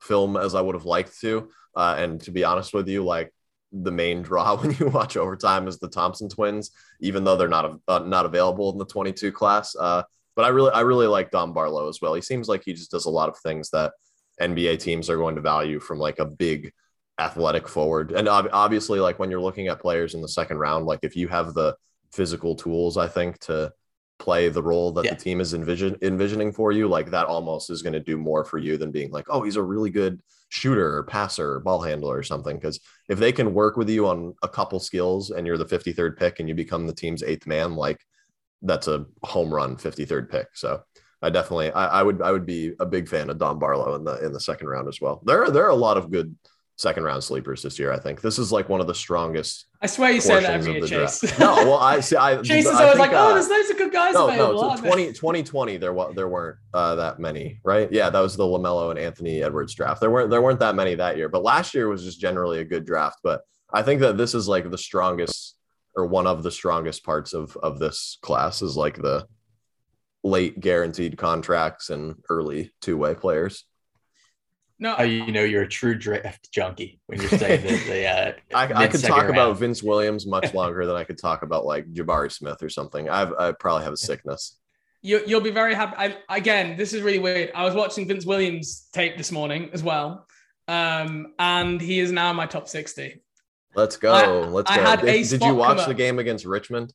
film as I would have liked to. Uh, and to be honest with you, like the main draw when you watch overtime is the Thompson twins, even though they're not uh, not available in the 22 class. Uh, but I really I really like Dom Barlow as well. He seems like he just does a lot of things that NBA teams are going to value from like a big athletic forward. And obviously, like when you're looking at players in the second round, like if you have the physical tools, I think to play the role that yeah. the team is envision envisioning for you, like that almost is going to do more for you than being like, oh, he's a really good shooter or passer or ball handler or something. Because if they can work with you on a couple skills and you're the 53rd pick and you become the team's eighth man, like that's a home run 53rd pick. So I definitely I, I, would I would be a big fan of Dom Barlow in the in the second round as well. There are there are a lot of good second round sleepers this year. I think this is like one of the strongest. I swear you say that every year, Chase. no, well, I see. I Chase is always like, oh, there's loads of good guys no, available. No, 20, 2020, there there weren't uh, that many, right? Yeah, that was the Lamelo and Anthony Edwards draft. There weren't there weren't that many that year, but last year was just generally a good draft. But I think that this is like the strongest or one of the strongest parts of of this class is like the late guaranteed contracts and early two way players. No, How you know you're a true draft junkie when you're saying that the. Uh, I, I could talk round. about Vince Williams much longer than I could talk about like Jabari Smith or something. I've, I probably have a sickness. You, you'll be very happy. I, again, this is really weird. I was watching Vince Williams tape this morning as well, um, and he is now in my top sixty. Let's go. I, Let's go. Did, did you watch the game against Richmond?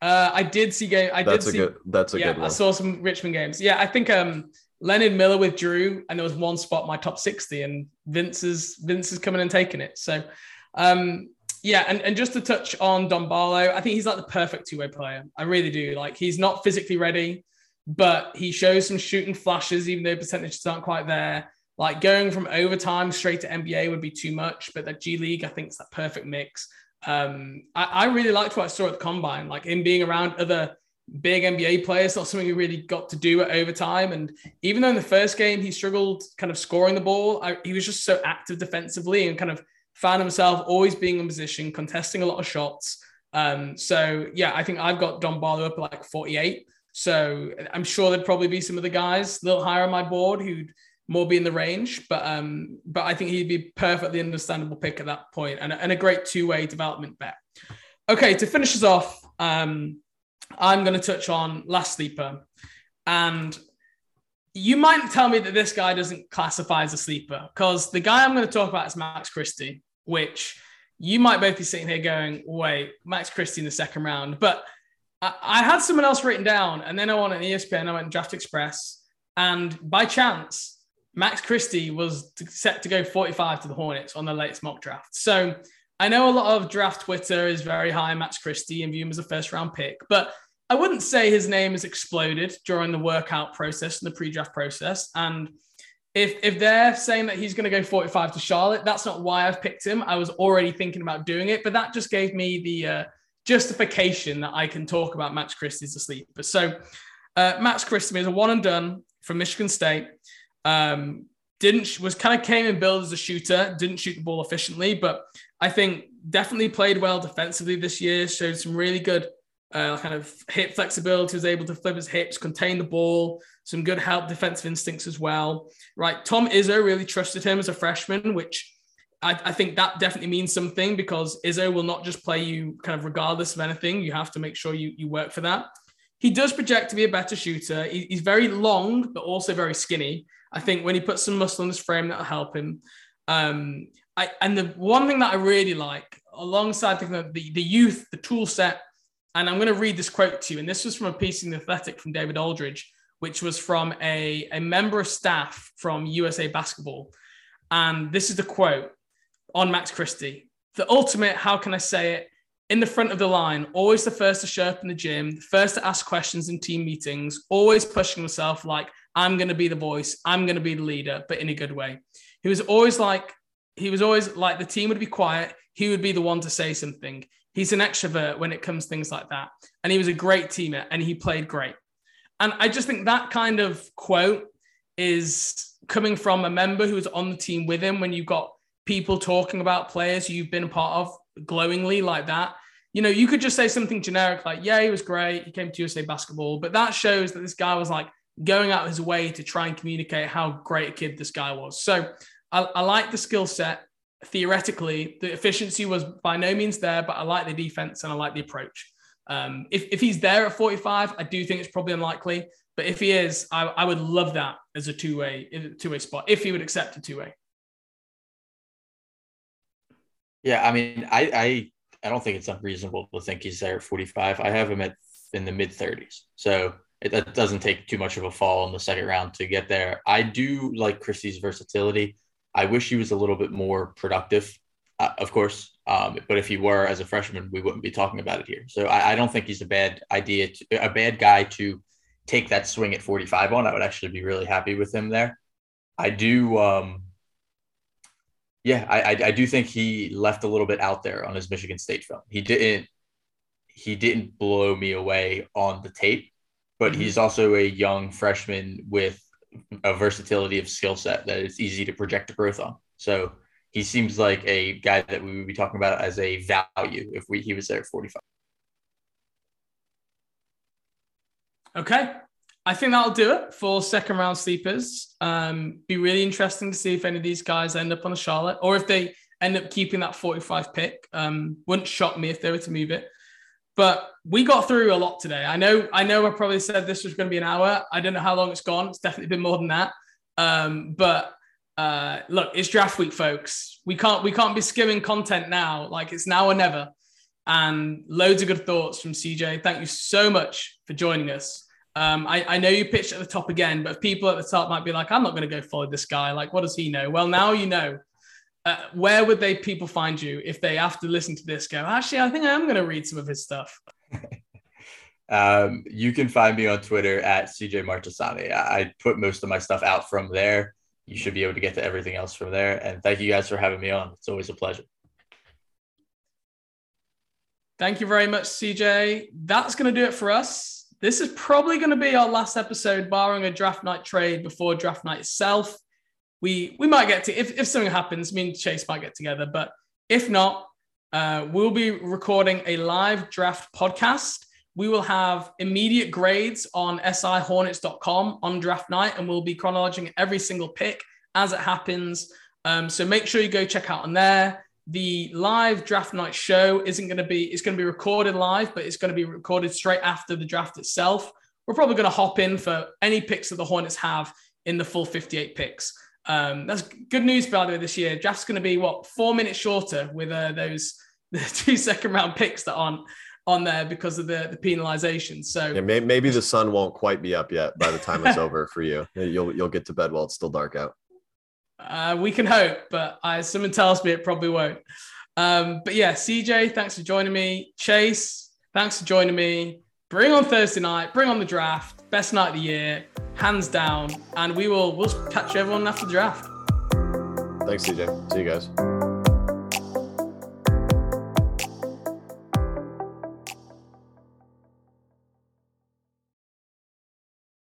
Uh, I did see game. I that's did a see, good. That's a yeah, good one. I saw some Richmond games. Yeah, I think um Leonard Miller withdrew, and there was one spot my top 60, and Vince is Vince is coming and taking it. So um, yeah, and, and just to touch on Dom Barlow, I think he's like the perfect two-way player. I really do. Like he's not physically ready, but he shows some shooting flashes, even though percentages aren't quite there. Like going from overtime straight to NBA would be too much, but that G League, I think, is that perfect mix. Um, I, I really liked what I saw at the combine, like him being around other big NBA players, not something he really got to do at overtime. And even though in the first game he struggled kind of scoring the ball, I, he was just so active defensively and kind of found himself always being in position, contesting a lot of shots. Um, so yeah, I think I've got Dom Barlow up at like 48. So I'm sure there'd probably be some of the guys a little higher on my board who'd more be in the range, but um, but I think he'd be perfectly understandable pick at that point and, and a great two-way development bet. Okay, to finish us off, um, I'm going to touch on last sleeper, and you might tell me that this guy doesn't classify as a sleeper because the guy I'm going to talk about is Max Christie, which you might both be sitting here going, "Wait, Max Christie in the second round," but I, I had someone else written down, and then I went on ESPN, I went Draft Express, and by chance Max Christie was set to go 45 to the Hornets on the latest mock draft. So I know a lot of draft Twitter is very high Max Christie and view him as a first round pick, but I wouldn't say his name has exploded during the workout process and the pre draft process. And if, if they're saying that he's going to go 45 to Charlotte, that's not why I've picked him. I was already thinking about doing it, but that just gave me the uh, justification that I can talk about Max Christie's asleep. But so uh, Max Christie is a one and done from Michigan State. Um, didn't was kind of came and billed as a shooter, didn't shoot the ball efficiently, but I think definitely played well defensively this year. Showed some really good uh, kind of hip flexibility. Was able to flip his hips, contain the ball. Some good help defensive instincts as well. Right, Tom Izzo really trusted him as a freshman, which I, I, think that definitely means something because Izzo will not just play you kind of regardless of anything. You have to make sure you you work for that. He does project to be a better shooter. He, he's very long, but also very skinny. I think when he puts some muscle on his frame, that'll help him. Um, I, and the one thing that I really like, alongside the, the, the youth, the tool set, and I'm going to read this quote to you. And this was from a piece in the Athletic from David Aldridge, which was from a, a member of staff from USA Basketball. And this is the quote on Max Christie. The ultimate, how can I say it, in the front of the line, always the first to show up in the gym, the first to ask questions in team meetings, always pushing himself like, I'm going to be the voice, I'm going to be the leader, but in a good way. He was always like, he was always like, the team would be quiet. He would be the one to say something. He's an extrovert when it comes things like that. And he was a great teammate and he played great. And I just think that kind of quote is coming from a member who was on the team with him when you've got people talking about players you've been a part of glowingly like that. You know, you could just say something generic like, yeah, he was great. He came to USA basketball. But that shows that this guy was like going out of his way to try and communicate how great a kid this guy was. So I, I like the skill set. Theoretically, the efficiency was by no means there, but I like the defense and I like the approach. Um, if, if he's there at 45, I do think it's probably unlikely. But if he is, I, I would love that as a two way two way spot if he would accept a two way. Yeah, I mean, I, I I don't think it's unreasonable to think he's there at 45. I have him at in the mid 30s, so it, it doesn't take too much of a fall in the second round to get there. I do like Christie's versatility. I wish he was a little bit more productive, uh, of course. Um, but if he were as a freshman, we wouldn't be talking about it here. So I, I don't think he's a bad idea, to, a bad guy to take that swing at 45 on. I would actually be really happy with him there. I do. Um, yeah, I, I, I do think he left a little bit out there on his Michigan State film. He didn't he didn't blow me away on the tape, but mm-hmm. he's also a young freshman with a versatility of skill set that it's easy to project growth on. So he seems like a guy that we would be talking about as a value if we he was there at 45. Okay. I think that'll do it for second round sleepers. Um, be really interesting to see if any of these guys end up on a Charlotte or if they end up keeping that 45 pick. Um, wouldn't shock me if they were to move it. But we got through a lot today. I know, I know I probably said this was going to be an hour. I don't know how long it's gone. It's definitely been more than that. Um, but uh, look, it's draft week, folks. We can't we can't be skimming content now. Like it's now or never. And loads of good thoughts from CJ. Thank you so much for joining us. Um, I, I know you pitched at the top again, but people at the top might be like, I'm not going to go follow this guy. Like, what does he know? Well, now you know. Uh, where would they people find you if they after listen to this go actually i think i am going to read some of his stuff. Um, you can find me on twitter at cj marchesani. I, I put most of my stuff out from there. You should be able to get to everything else from there. And thank you guys for having me on. It's always a pleasure. Thank you very much cj that's going to do it for us. This is probably going to be our last episode barring a draft night trade before draft night itself we we might get to if, if something happens, me and Chase might get together. But if not, uh, we'll be recording a live draft podcast. We will have immediate grades on sihornets.com on draft night, and we'll be chronologizing every single pick as it happens. Um, so make sure you go check out on there. The live draft night show isn't going to be, it's going to be recorded live, but it's going to be recorded straight after the draft itself. We're probably going to hop in for any picks that the Hornets have in the full 58 picks. Um, that's good news, by the way, this year. Draft's going to be what four minutes shorter with uh, those the two second round picks that aren't on there because of the the penalization. So yeah, may, maybe the sun won't quite be up yet by the time it's over for you. You'll you'll get to bed while it's still dark out. Uh, we can hope, but I, someone tells me it probably won't. Um, but yeah, CJ, thanks for joining me. Chase, thanks for joining me. Bring on Thursday night. Bring on the draft. Best night of the year hands down. And we will we'll catch everyone after the draft. Thanks, CJ. See you guys.